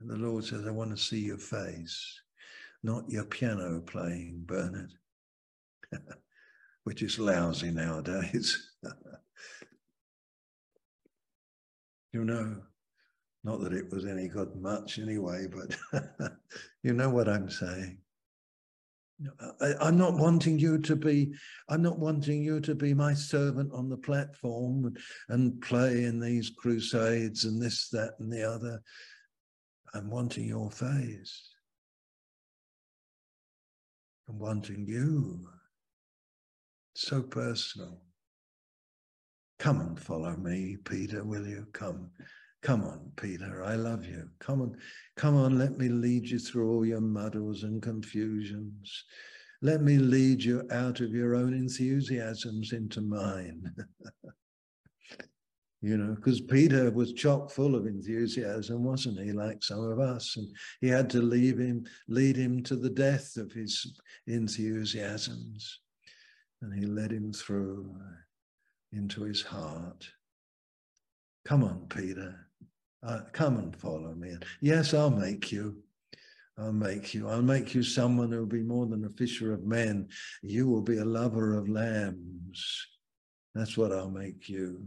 And the Lord says, I want to see your face, not your piano playing, Bernard, (laughs) which is lousy nowadays. (laughs) You know, not that it was any good much anyway, but (laughs) you know what I'm saying. I, am not wanting you to be, I'm not wanting you to be my servant on the platform and, and play in these crusades and this, that, and the other. I'm wanting your face. I'm wanting you. So personal. Come and follow me, Peter, will you? Come. Come on, Peter, I love you. Come on, come on, let me lead you through all your muddles and confusions. Let me lead you out of your own enthusiasms into mine. (laughs) you know, because Peter was chock full of enthusiasm, wasn't he? Like some of us, and he had to leave him, lead him to the death of his enthusiasms, and he led him through into his heart. Come on, Peter. Uh, come and follow me. Yes, I'll make you. I'll make you. I'll make you someone who will be more than a fisher of men. You will be a lover of lambs. That's what I'll make you.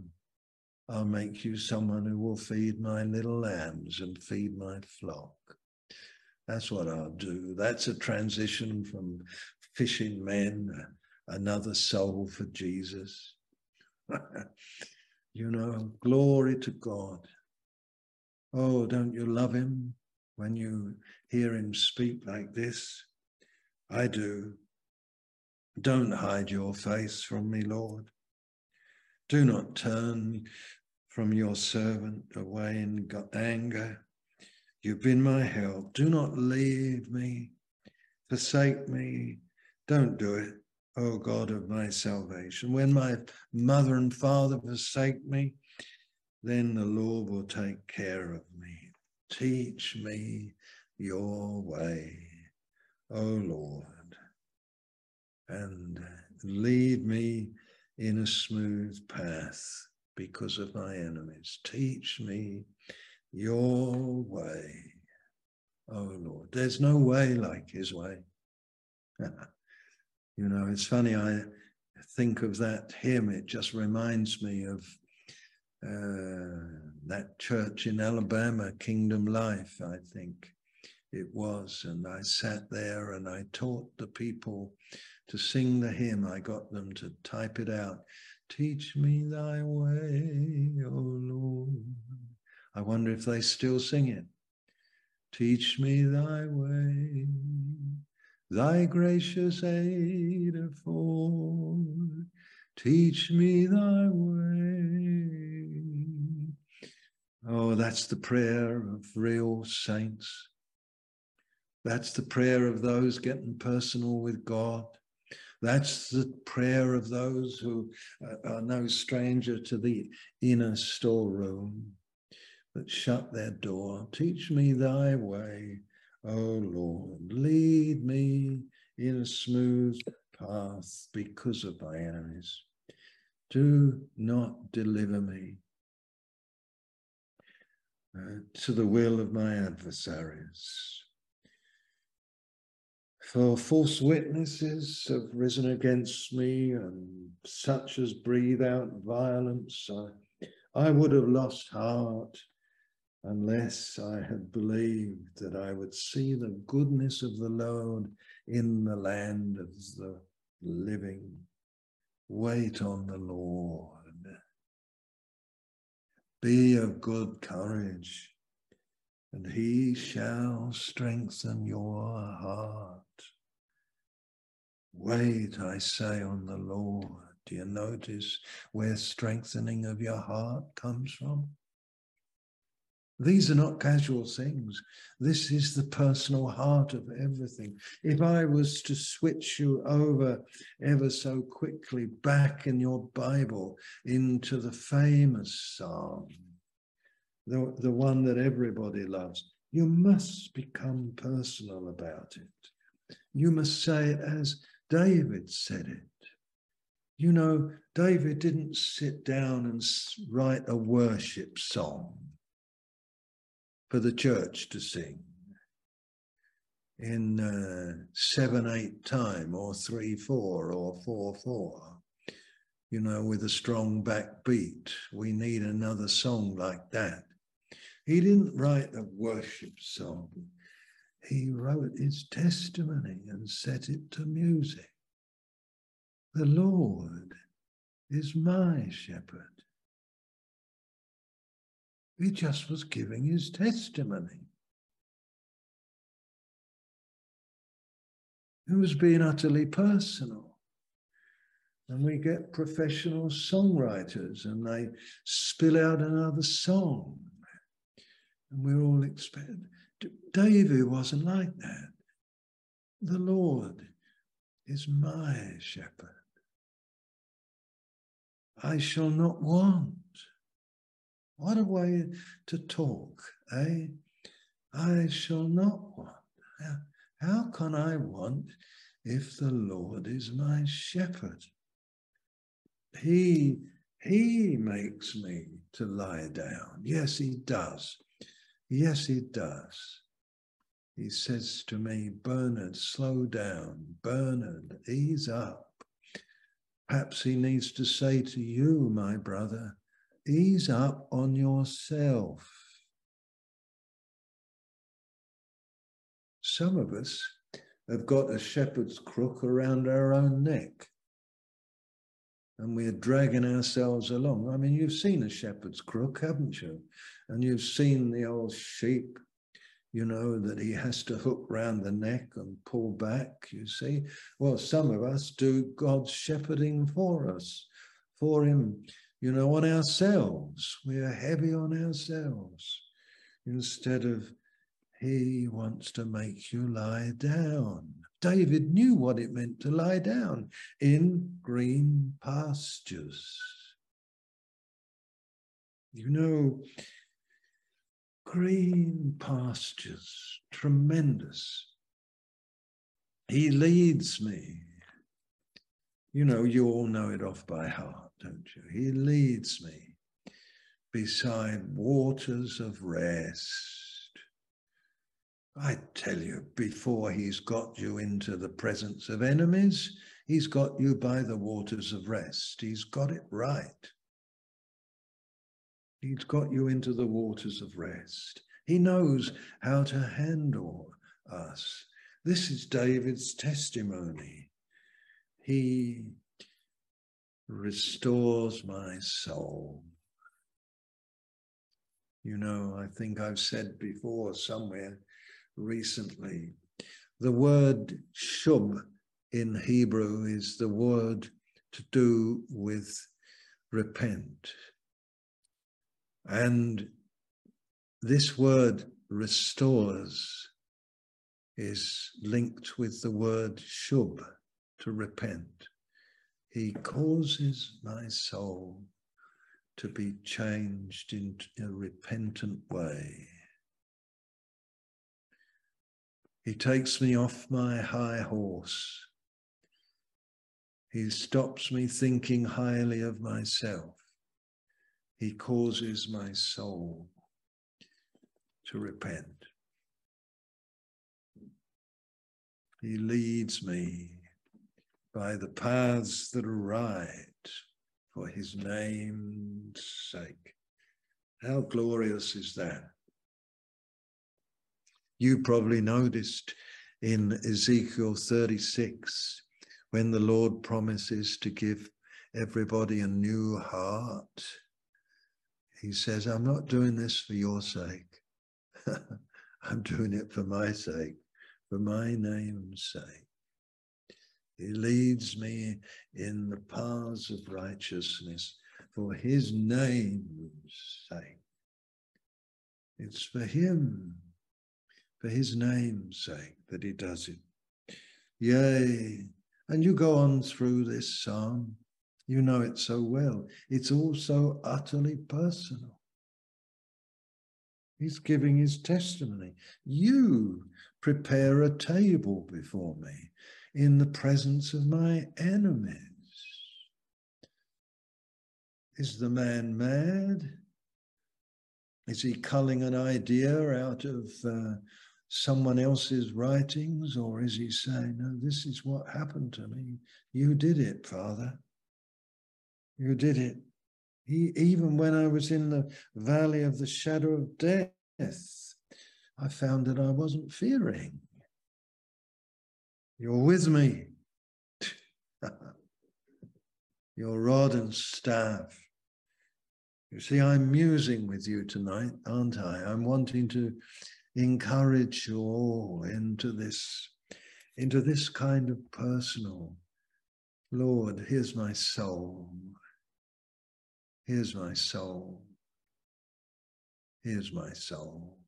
I'll make you someone who will feed my little lambs and feed my flock. That's what I'll do. That's a transition from fishing men, another soul for Jesus. (laughs) you know, glory to God. Oh, don't you love him when you hear him speak like this? I do. Don't hide your face from me, Lord. Do not turn from your servant away in anger. You've been my help. Do not leave me, forsake me. Don't do it, O God of my salvation. When my mother and father forsake me, then the Lord will take care of me. Teach me your way, O Lord, and lead me in a smooth path because of my enemies. Teach me your way, O Lord. There's no way like his way. (laughs) you know, it's funny, I think of that hymn, it just reminds me of uh, that church in Alabama, Kingdom Life, I think it was. And I sat there and I taught the people to sing the hymn. I got them to type it out. Teach me thy way, O Lord. I wonder if they still sing it. Teach me thy way, thy gracious aid afford. Teach me thy way. Oh, that's the prayer of real saints. That's the prayer of those getting personal with God. That's the prayer of those who are no stranger to the inner storeroom, but shut their door. Teach me thy way, O Lord. Lead me in a smooth path because of my enemies. Do not deliver me uh, to the will of my adversaries. For false witnesses have risen against me, and such as breathe out violence. I, I would have lost heart unless I had believed that I would see the goodness of the Lord in the land of the living. Wait on the Lord. Be of good courage, and he shall strengthen your heart. Wait, I say, on the Lord. Do you notice where strengthening of your heart comes from? These are not casual things. This is the personal heart of everything. If I was to switch you over ever so quickly back in your Bible into the famous psalm, the, the one that everybody loves, you must become personal about it. You must say it as David said it. You know, David didn't sit down and write a worship song for the church to sing in uh, seven eight time or three four or four four. you know, with a strong backbeat. We need another song like that. He didn't write a worship song. He wrote his testimony and set it to music. The Lord is my shepherd. He just was giving his testimony. He was being utterly personal. And we get professional songwriters and they spill out another song. And we're all expected. David wasn't like that. The Lord is my shepherd. I shall not want. What a way to talk, eh? I shall not want. How, can I want if the Lord is my shepherd? He, he makes me to lie down. Yes, he does. Yes, he does. He says to me, Bernard, slow down. Bernard, ease up. Perhaps he needs to say to you, my brother, ease up on yourself. Some of us have got a shepherd's crook around our own neck and we're dragging ourselves along. I mean, you've seen a shepherd's crook, haven't you? And you've seen the old sheep, you know, that he has to hook round the neck and pull back, you see. Well, some of us do God's shepherding for us, for him, you know, on ourselves. We are heavy on ourselves instead of he wants to make you lie down. David knew what it meant to lie down in green pastures. You know, green pastures, tremendous. He leads me. You know, you all know it off by heart, don't you? He leads me beside waters of rest I tell you, before he's got you into the presence of enemies, he's got you by the waters of rest. He's got it right. He's got you into the waters of rest. He knows how to handle us. This is David's testimony. He restores my soul. You know, I think I've said before somewhere recently. The word shub in Hebrew is the word to do with repent. And this word restores is linked with the word shub, to repent. He causes my soul to be changed in a repentant way. He takes me off my high horse. He stops me thinking highly of myself. He causes my soul to repent. He leads me by the paths that are right for his name's sake. How glorious is that? You probably noticed in Ezekiel 36 when the Lord promises to give everybody a new heart. He says, I'm not doing this for your sake. (laughs) I'm doing it for my sake, for my name's sake. He leads me in the paths of righteousness for his name's sake. It's for him for his name's sake that he does it. Yea, and you go on through this psalm, you know it so well. It's also utterly personal. He's giving his testimony. You prepare a table before me in the presence of my enemies. Is the man mad? Is he culling an idea out of uh, someone else's writings, or is he saying, No, this is what happened to me? You did it, Father. You did it. He, even when I was in the valley of the shadow of death, I found that I wasn't fearing. You're with me. (laughs) Your rod and staff. You see, I'm musing with you tonight, aren't I? I'm wanting to encourage you all into this, into this kind of personal. Lord, here's my soul. Here's my soul. Here's my soul.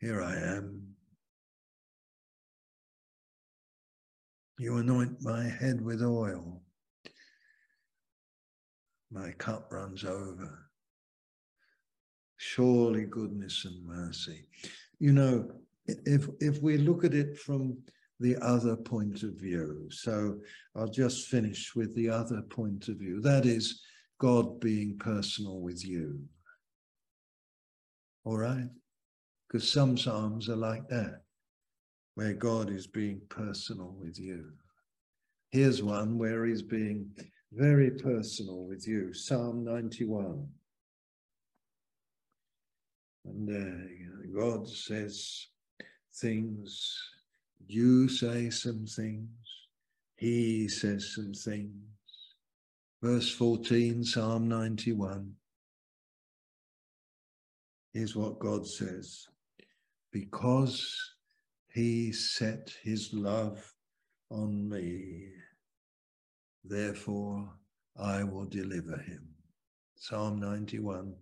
Here I am. You anoint my head with oil. My cup runs over. Surely goodness and mercy. You know, if if we look at it from the other point of view, so I'll just finish with the other point of view. That is God being personal with you. All right? Because some Psalms are like that, where God is being personal with you. Here's one where he's being very personal with you Psalm 91. And uh, God says things, you say some things, he says some things. Verse 14, Psalm 91. Here's what God says Because he set his love on me, therefore I will deliver him. Psalm 91,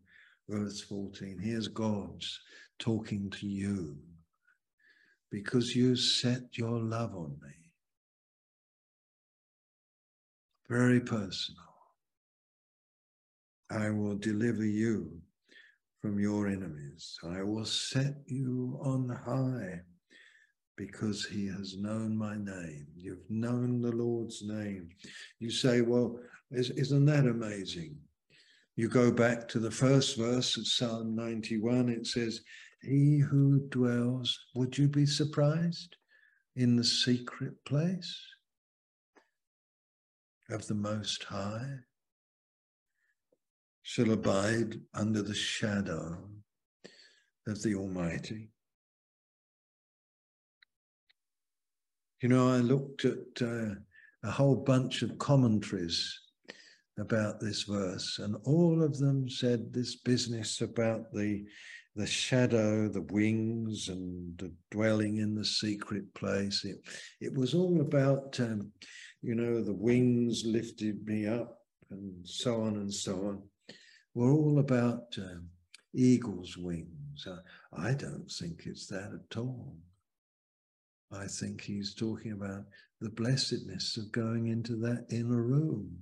verse 14. Here's God's talking to you because you set your love on me. Very personal. I will deliver you from your enemies. I will set you on high because he has known my name. You've known the Lord's name. You say, well, isn't that amazing? You go back to the first verse of Psalm 91, it says, He who dwells, would you be surprised, in the secret place of the Most High shall abide under the shadow of the Almighty. You know, I looked at uh, a whole bunch of commentaries about this verse, and all of them said this business about the the shadow, the wings, and the dwelling in the secret place. It, it was all about, um, you know, the wings lifted me up, and so on and so on. We're all about um, eagle's wings. I, I don't think it's that at all. I think he's talking about the blessedness of going into that inner room.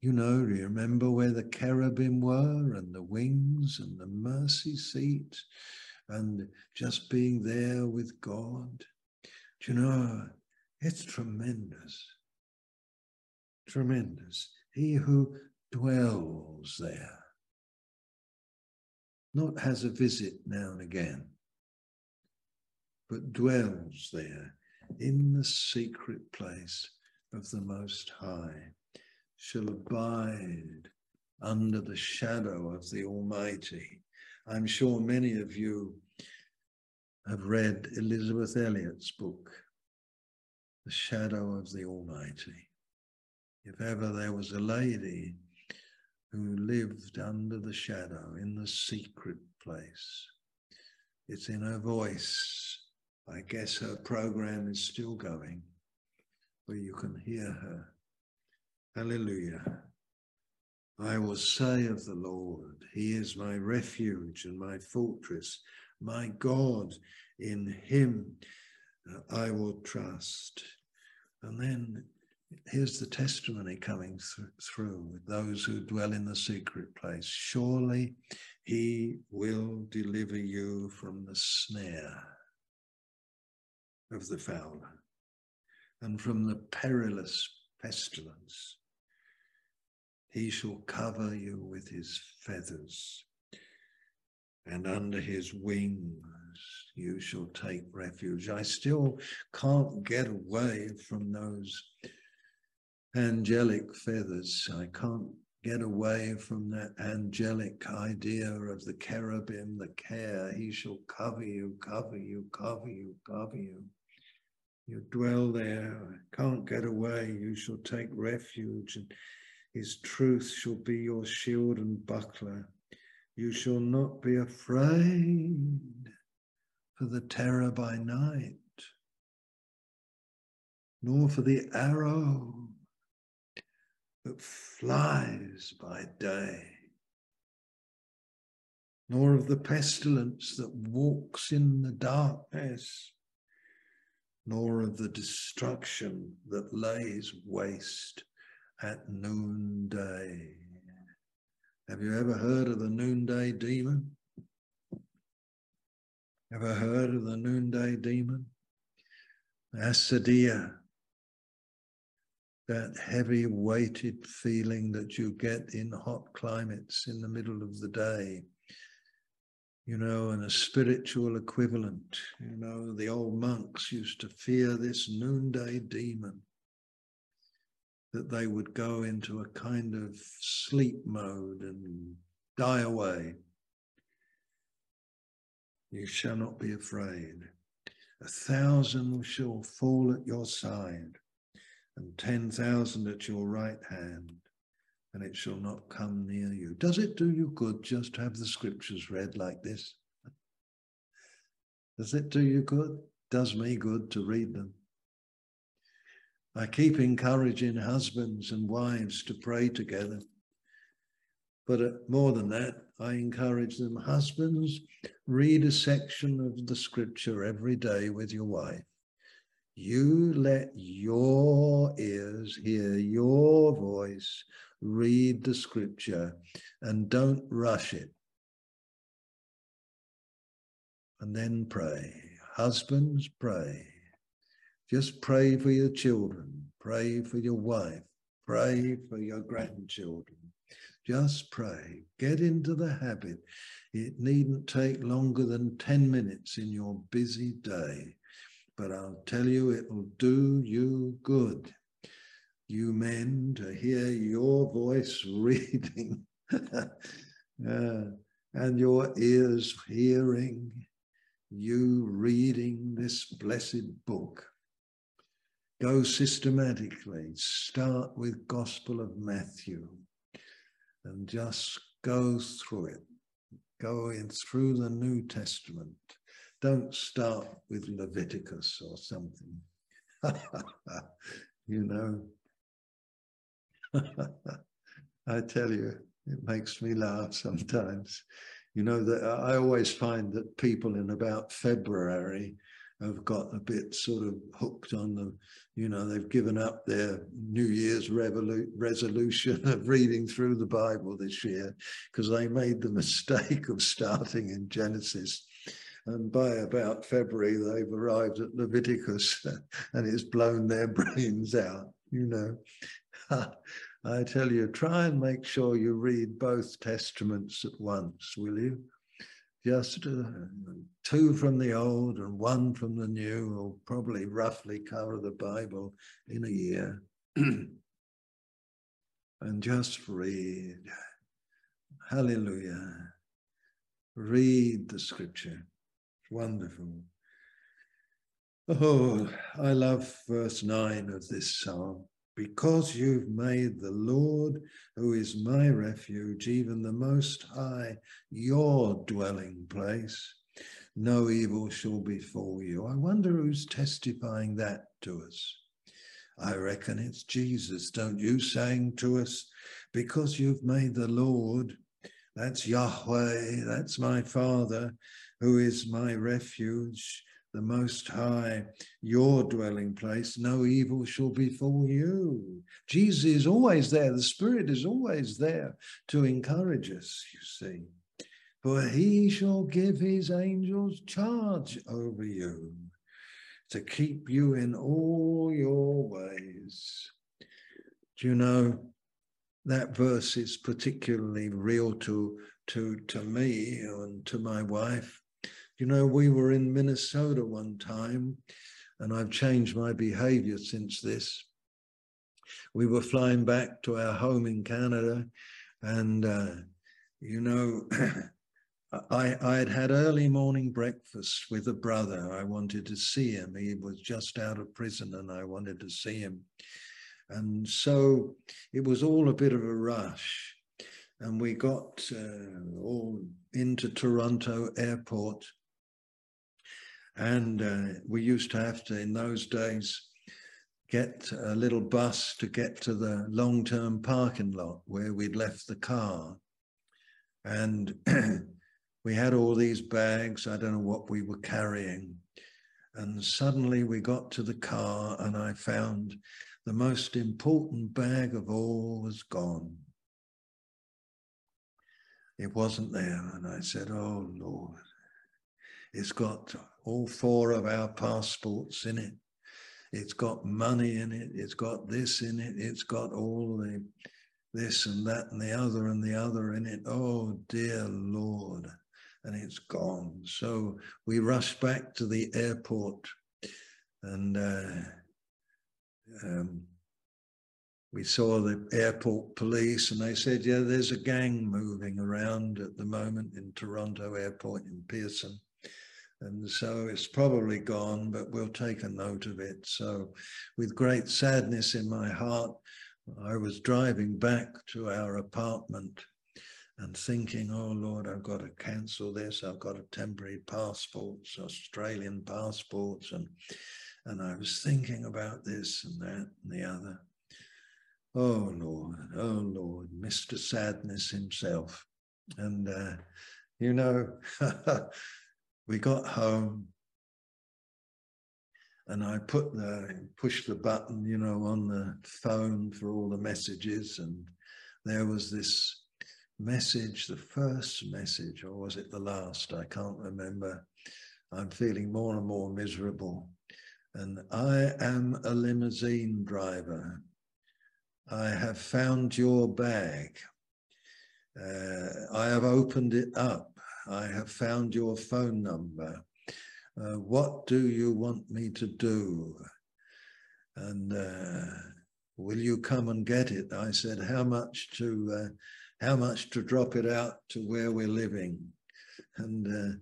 You know, remember where the cherubim were and the wings and the mercy seat and just being there with God? Do you know, it's tremendous. Tremendous. He who dwells there, not has a visit now and again, but dwells there in the secret place of the Most High, shall abide under the shadow of the Almighty. I'm sure many of you have read Elisabeth Elliot's book, The Shadow of the Almighty. If ever there was a lady who lived under the shadow in the secret place, it's in her voice I guess her program is still going, where you can hear her. Hallelujah. I will say of the Lord, He is my refuge and my fortress, my God, in Him uh, I will trust. And then here's the testimony coming th- through with those who dwell in the secret place. Surely He will deliver you from the snare of the fowler and from the perilous pestilence. He shall cover you with his feathers, and under his wings you shall take refuge. I still can't get away from those angelic feathers. I can't get away from that angelic idea of the cherubim, the care. He shall cover you, cover you, cover you, cover you. You dwell there, can't get away. You shall take refuge, and his truth shall be your shield and buckler. You shall not be afraid for the terror by night, nor for the arrow that flies by day, nor of the pestilence that walks in the darkness, nor of the destruction that lays waste at noonday. Have you ever heard of the noonday demon? Ever heard of the noonday demon? Acedia, that heavy weighted feeling that you get in hot climates in the middle of the day you know, and a spiritual equivalent. You know, the old monks used to fear this noonday demon, that they would go into a kind of sleep mode and die away. You shall not be afraid. A thousand shall fall at your side, and 10,000 at your right hand, and it shall not come near you. Does it do you good just to have the scriptures read like this? Does it do you good? Does me good to read them. I keep encouraging husbands and wives to pray together. But uh, more than that, I encourage them, husbands, read a section of the scripture every day with your wife you let your ears hear your voice, read the scripture, and don't rush it. And then pray. Husbands, pray. Just pray for your children, pray for your wife, pray for your grandchildren. Just pray. Get into the habit. It needn't take longer than 10 minutes in your busy day but I'll tell you, it will do you good, you men, to hear your voice (laughs) reading (laughs) uh, and your ears hearing you reading this blessed book. Go systematically, start with Gospel of Matthew and just go through it. Go in through the New Testament don't start with Leviticus or something. (laughs) you know, (laughs) I tell you, it makes me laugh sometimes. You know, that I always find that people in about February have got a bit sort of hooked on them. you know, they've given up their New Year's revolu- resolution (laughs) of reading through the Bible this year because they made the (laughs) mistake of starting in Genesis and by about February, they've arrived at Leviticus and it's blown their brains out, you know. (laughs) I tell you, try and make sure you read both testaments at once, will you? Just uh, two from the old and one from the new will probably roughly cover the Bible in a year. (clears throat) and just read. Hallelujah. Read the scripture. It's wonderful. Oh, I love verse 9 of this psalm. Because you've made the Lord, who is my refuge, even the Most High, your dwelling place, no evil shall befall you. I wonder who's testifying that to us. I reckon it's Jesus, don't you, saying to us, because you've made the Lord, that's Yahweh, that's my Father, who is my refuge, the Most High, your dwelling place, no evil shall befall you. Jesus is always there. The Spirit is always there to encourage us, you see. For he shall give his angels charge over you to keep you in all your ways. Do you know that verse is particularly real to, to, to me and to my wife you know, we were in Minnesota one time, and I've changed my behavior since this. we were flying back to our home in Canada, and uh, you know, (clears throat) I I had had early morning breakfast with a brother. I wanted to see him. He was just out of prison, and I wanted to see him. And so it was all a bit of a rush. And we got uh, all into Toronto airport. And uh, we used to have to, in those days, get a little bus to get to the long term parking lot where we'd left the car. And (clears throat) we had all these bags. I don't know what we were carrying. And suddenly we got to the car, and I found the most important bag of all was gone. It wasn't there. And I said, Oh Lord, it's got all four of our passports in it. It's got money in it. It's got this in it. It's got all the this and that and the other and the other in it. Oh dear Lord. And it's gone. So we rushed back to the airport and uh, um, we saw the airport police and they said, yeah, there's a gang moving around at the moment in Toronto airport in Pearson. And so it's probably gone, but we'll take a note of it. So with great sadness in my heart, I was driving back to our apartment and thinking, oh Lord, I've got to cancel this. I've got a temporary passports, Australian passports, and and I was thinking about this and that and the other. Oh Lord, oh Lord, Mr. Sadness himself. And, uh, you know, (laughs) we got home and I put the, push the button, you know, on the phone for all the messages. And there was this message, the first message, or was it the last? I can't remember. I'm feeling more and more miserable and I am a limousine driver. I have found your bag. Uh, I have opened it up. I have found your phone number. Uh, what do you want me to do? And uh, will you come and get it? I said, how much to, uh, how much to drop it out to where we're living? And uh,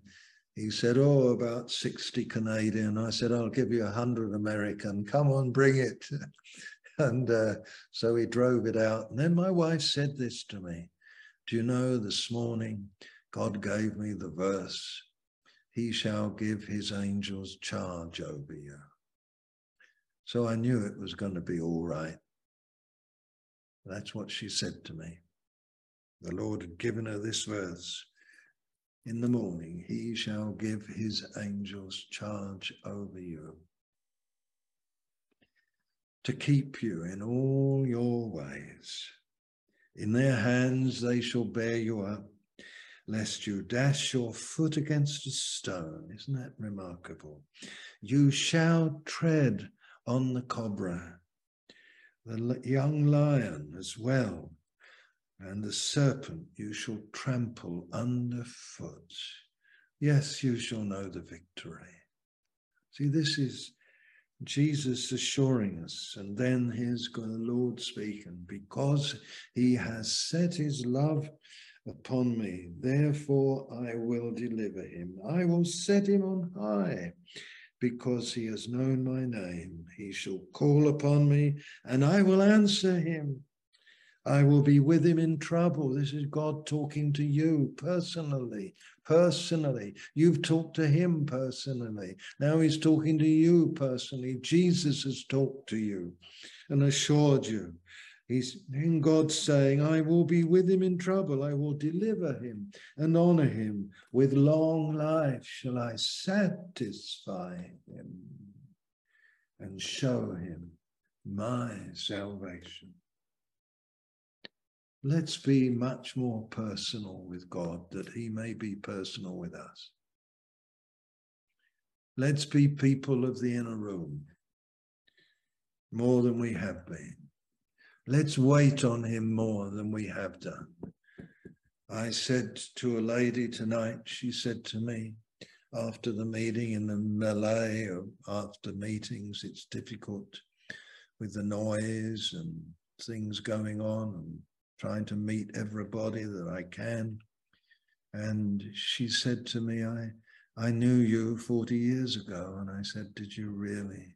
he said, Oh, about 60 Canadian. I said, I'll give you a 100 American. Come on, bring it. (laughs) and uh, so he drove it out. And then my wife said this to me Do you know this morning God gave me the verse, He shall give His angels charge over you. So I knew it was going to be all right. That's what she said to me. The Lord had given her this verse in the morning he shall give his angels charge over you to keep you in all your ways. In their hands they shall bear you up, lest you dash your foot against a stone. Isn't that remarkable? You shall tread on the cobra, the young lion as well, and the serpent you shall trample underfoot. Yes, you shall know the victory. See, this is Jesus assuring us, and then here's the Lord speaking, because he has set his love upon me, therefore I will deliver him. I will set him on high, because he has known my name. He shall call upon me, and I will answer him. I will be with him in trouble. This is God talking to you personally. Personally. You've talked to him personally. Now he's talking to you personally. Jesus has talked to you and assured you. He's in God saying, I will be with him in trouble. I will deliver him and honor him. With long life shall I satisfy him and show him my salvation. Let's be much more personal with God that He may be personal with us. Let's be people of the inner room more than we have been. Let's wait on Him more than we have done. I said to a lady tonight, she said to me after the meeting in the melee or after meetings, it's difficult with the noise and things going on and trying to meet everybody that I can. And she said to me, I, I knew you 40 years ago. And I said, Did you really?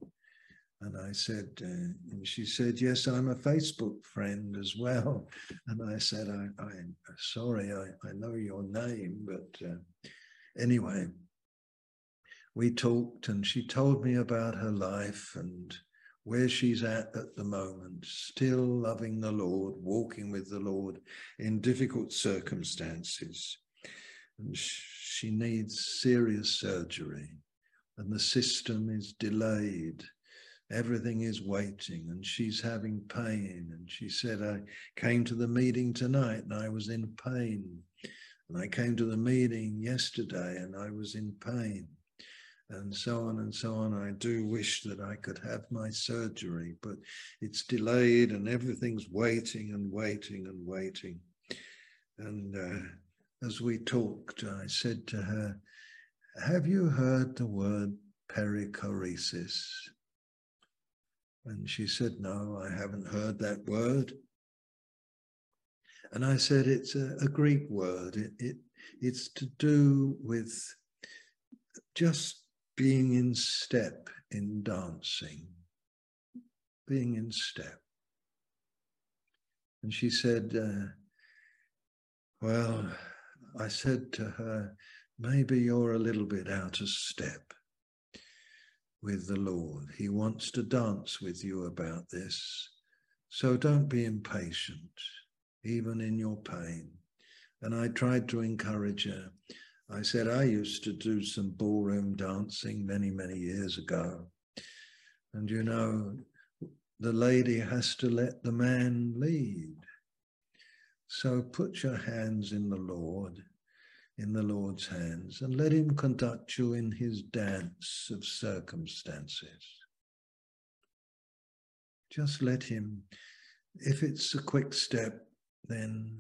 And I said, uh, and she said, Yes, I'm a Facebook friend as well. (laughs) And I said, I, am sorry, I, I know your name, but uh, anyway, we talked and she told me about her life and where she's at at the moment, still loving the Lord, walking with the Lord in difficult circumstances. And she needs serious surgery, and the system is delayed. Everything is waiting, and she's having pain. And she said, I came to the meeting tonight and I was in pain. And I came to the meeting yesterday and I was in pain and so on and so on. I do wish that I could have my surgery, but it's delayed and everything's waiting and waiting and waiting. And uh, as we talked, I said to her, Have you heard the word perichoresis? And she said, No, I haven't heard that word. And I said, It's a, a Greek word. It, it, it's to do with just being in step in dancing, being in step. And she said, uh, Well, I said to her, maybe you're a little bit out of step with the Lord. He wants to dance with you about this. So don't be impatient, even in your pain. And I tried to encourage her. I said, I used to do some ballroom dancing many, many years ago. And you know, the lady has to let the man lead. So put your hands in the Lord, in the Lord's hands, and let him conduct you in his dance of circumstances. Just let him, if it's a quick step, then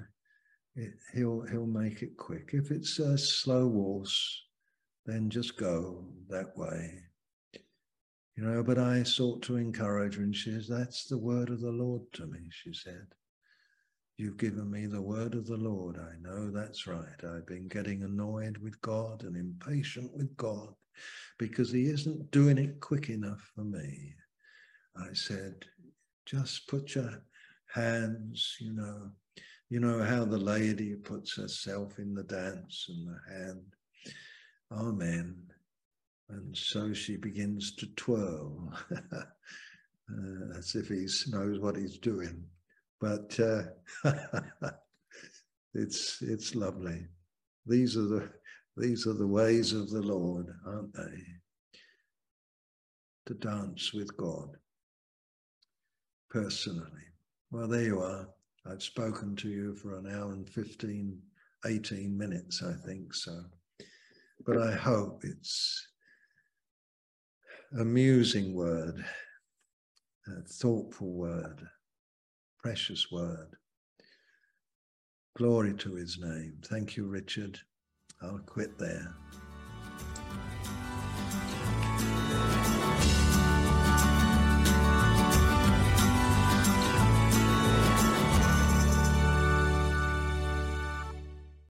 it, he'll he'll make it quick. If it's a slow waltz, then just go that way. You know, but I sought to encourage her, and she says, That's the word of the Lord to me, she said. You've given me the word of the Lord. I know that's right. I've been getting annoyed with God and impatient with God because He isn't doing it quick enough for me. I said, just put your hands, you know, you know how the lady puts herself in the dance and the hand. Amen. And so she begins to twirl (laughs) uh, as if he knows what he's doing. But uh, (laughs) it's it's lovely. These are the these are the ways of the Lord, aren't they? To dance with God personally. Well, there you are. I've spoken to you for an hour and 15, 18 minutes, I think so. But I hope it's a musing word, a thoughtful word, precious word. Glory to his name. Thank you, Richard. I'll quit there.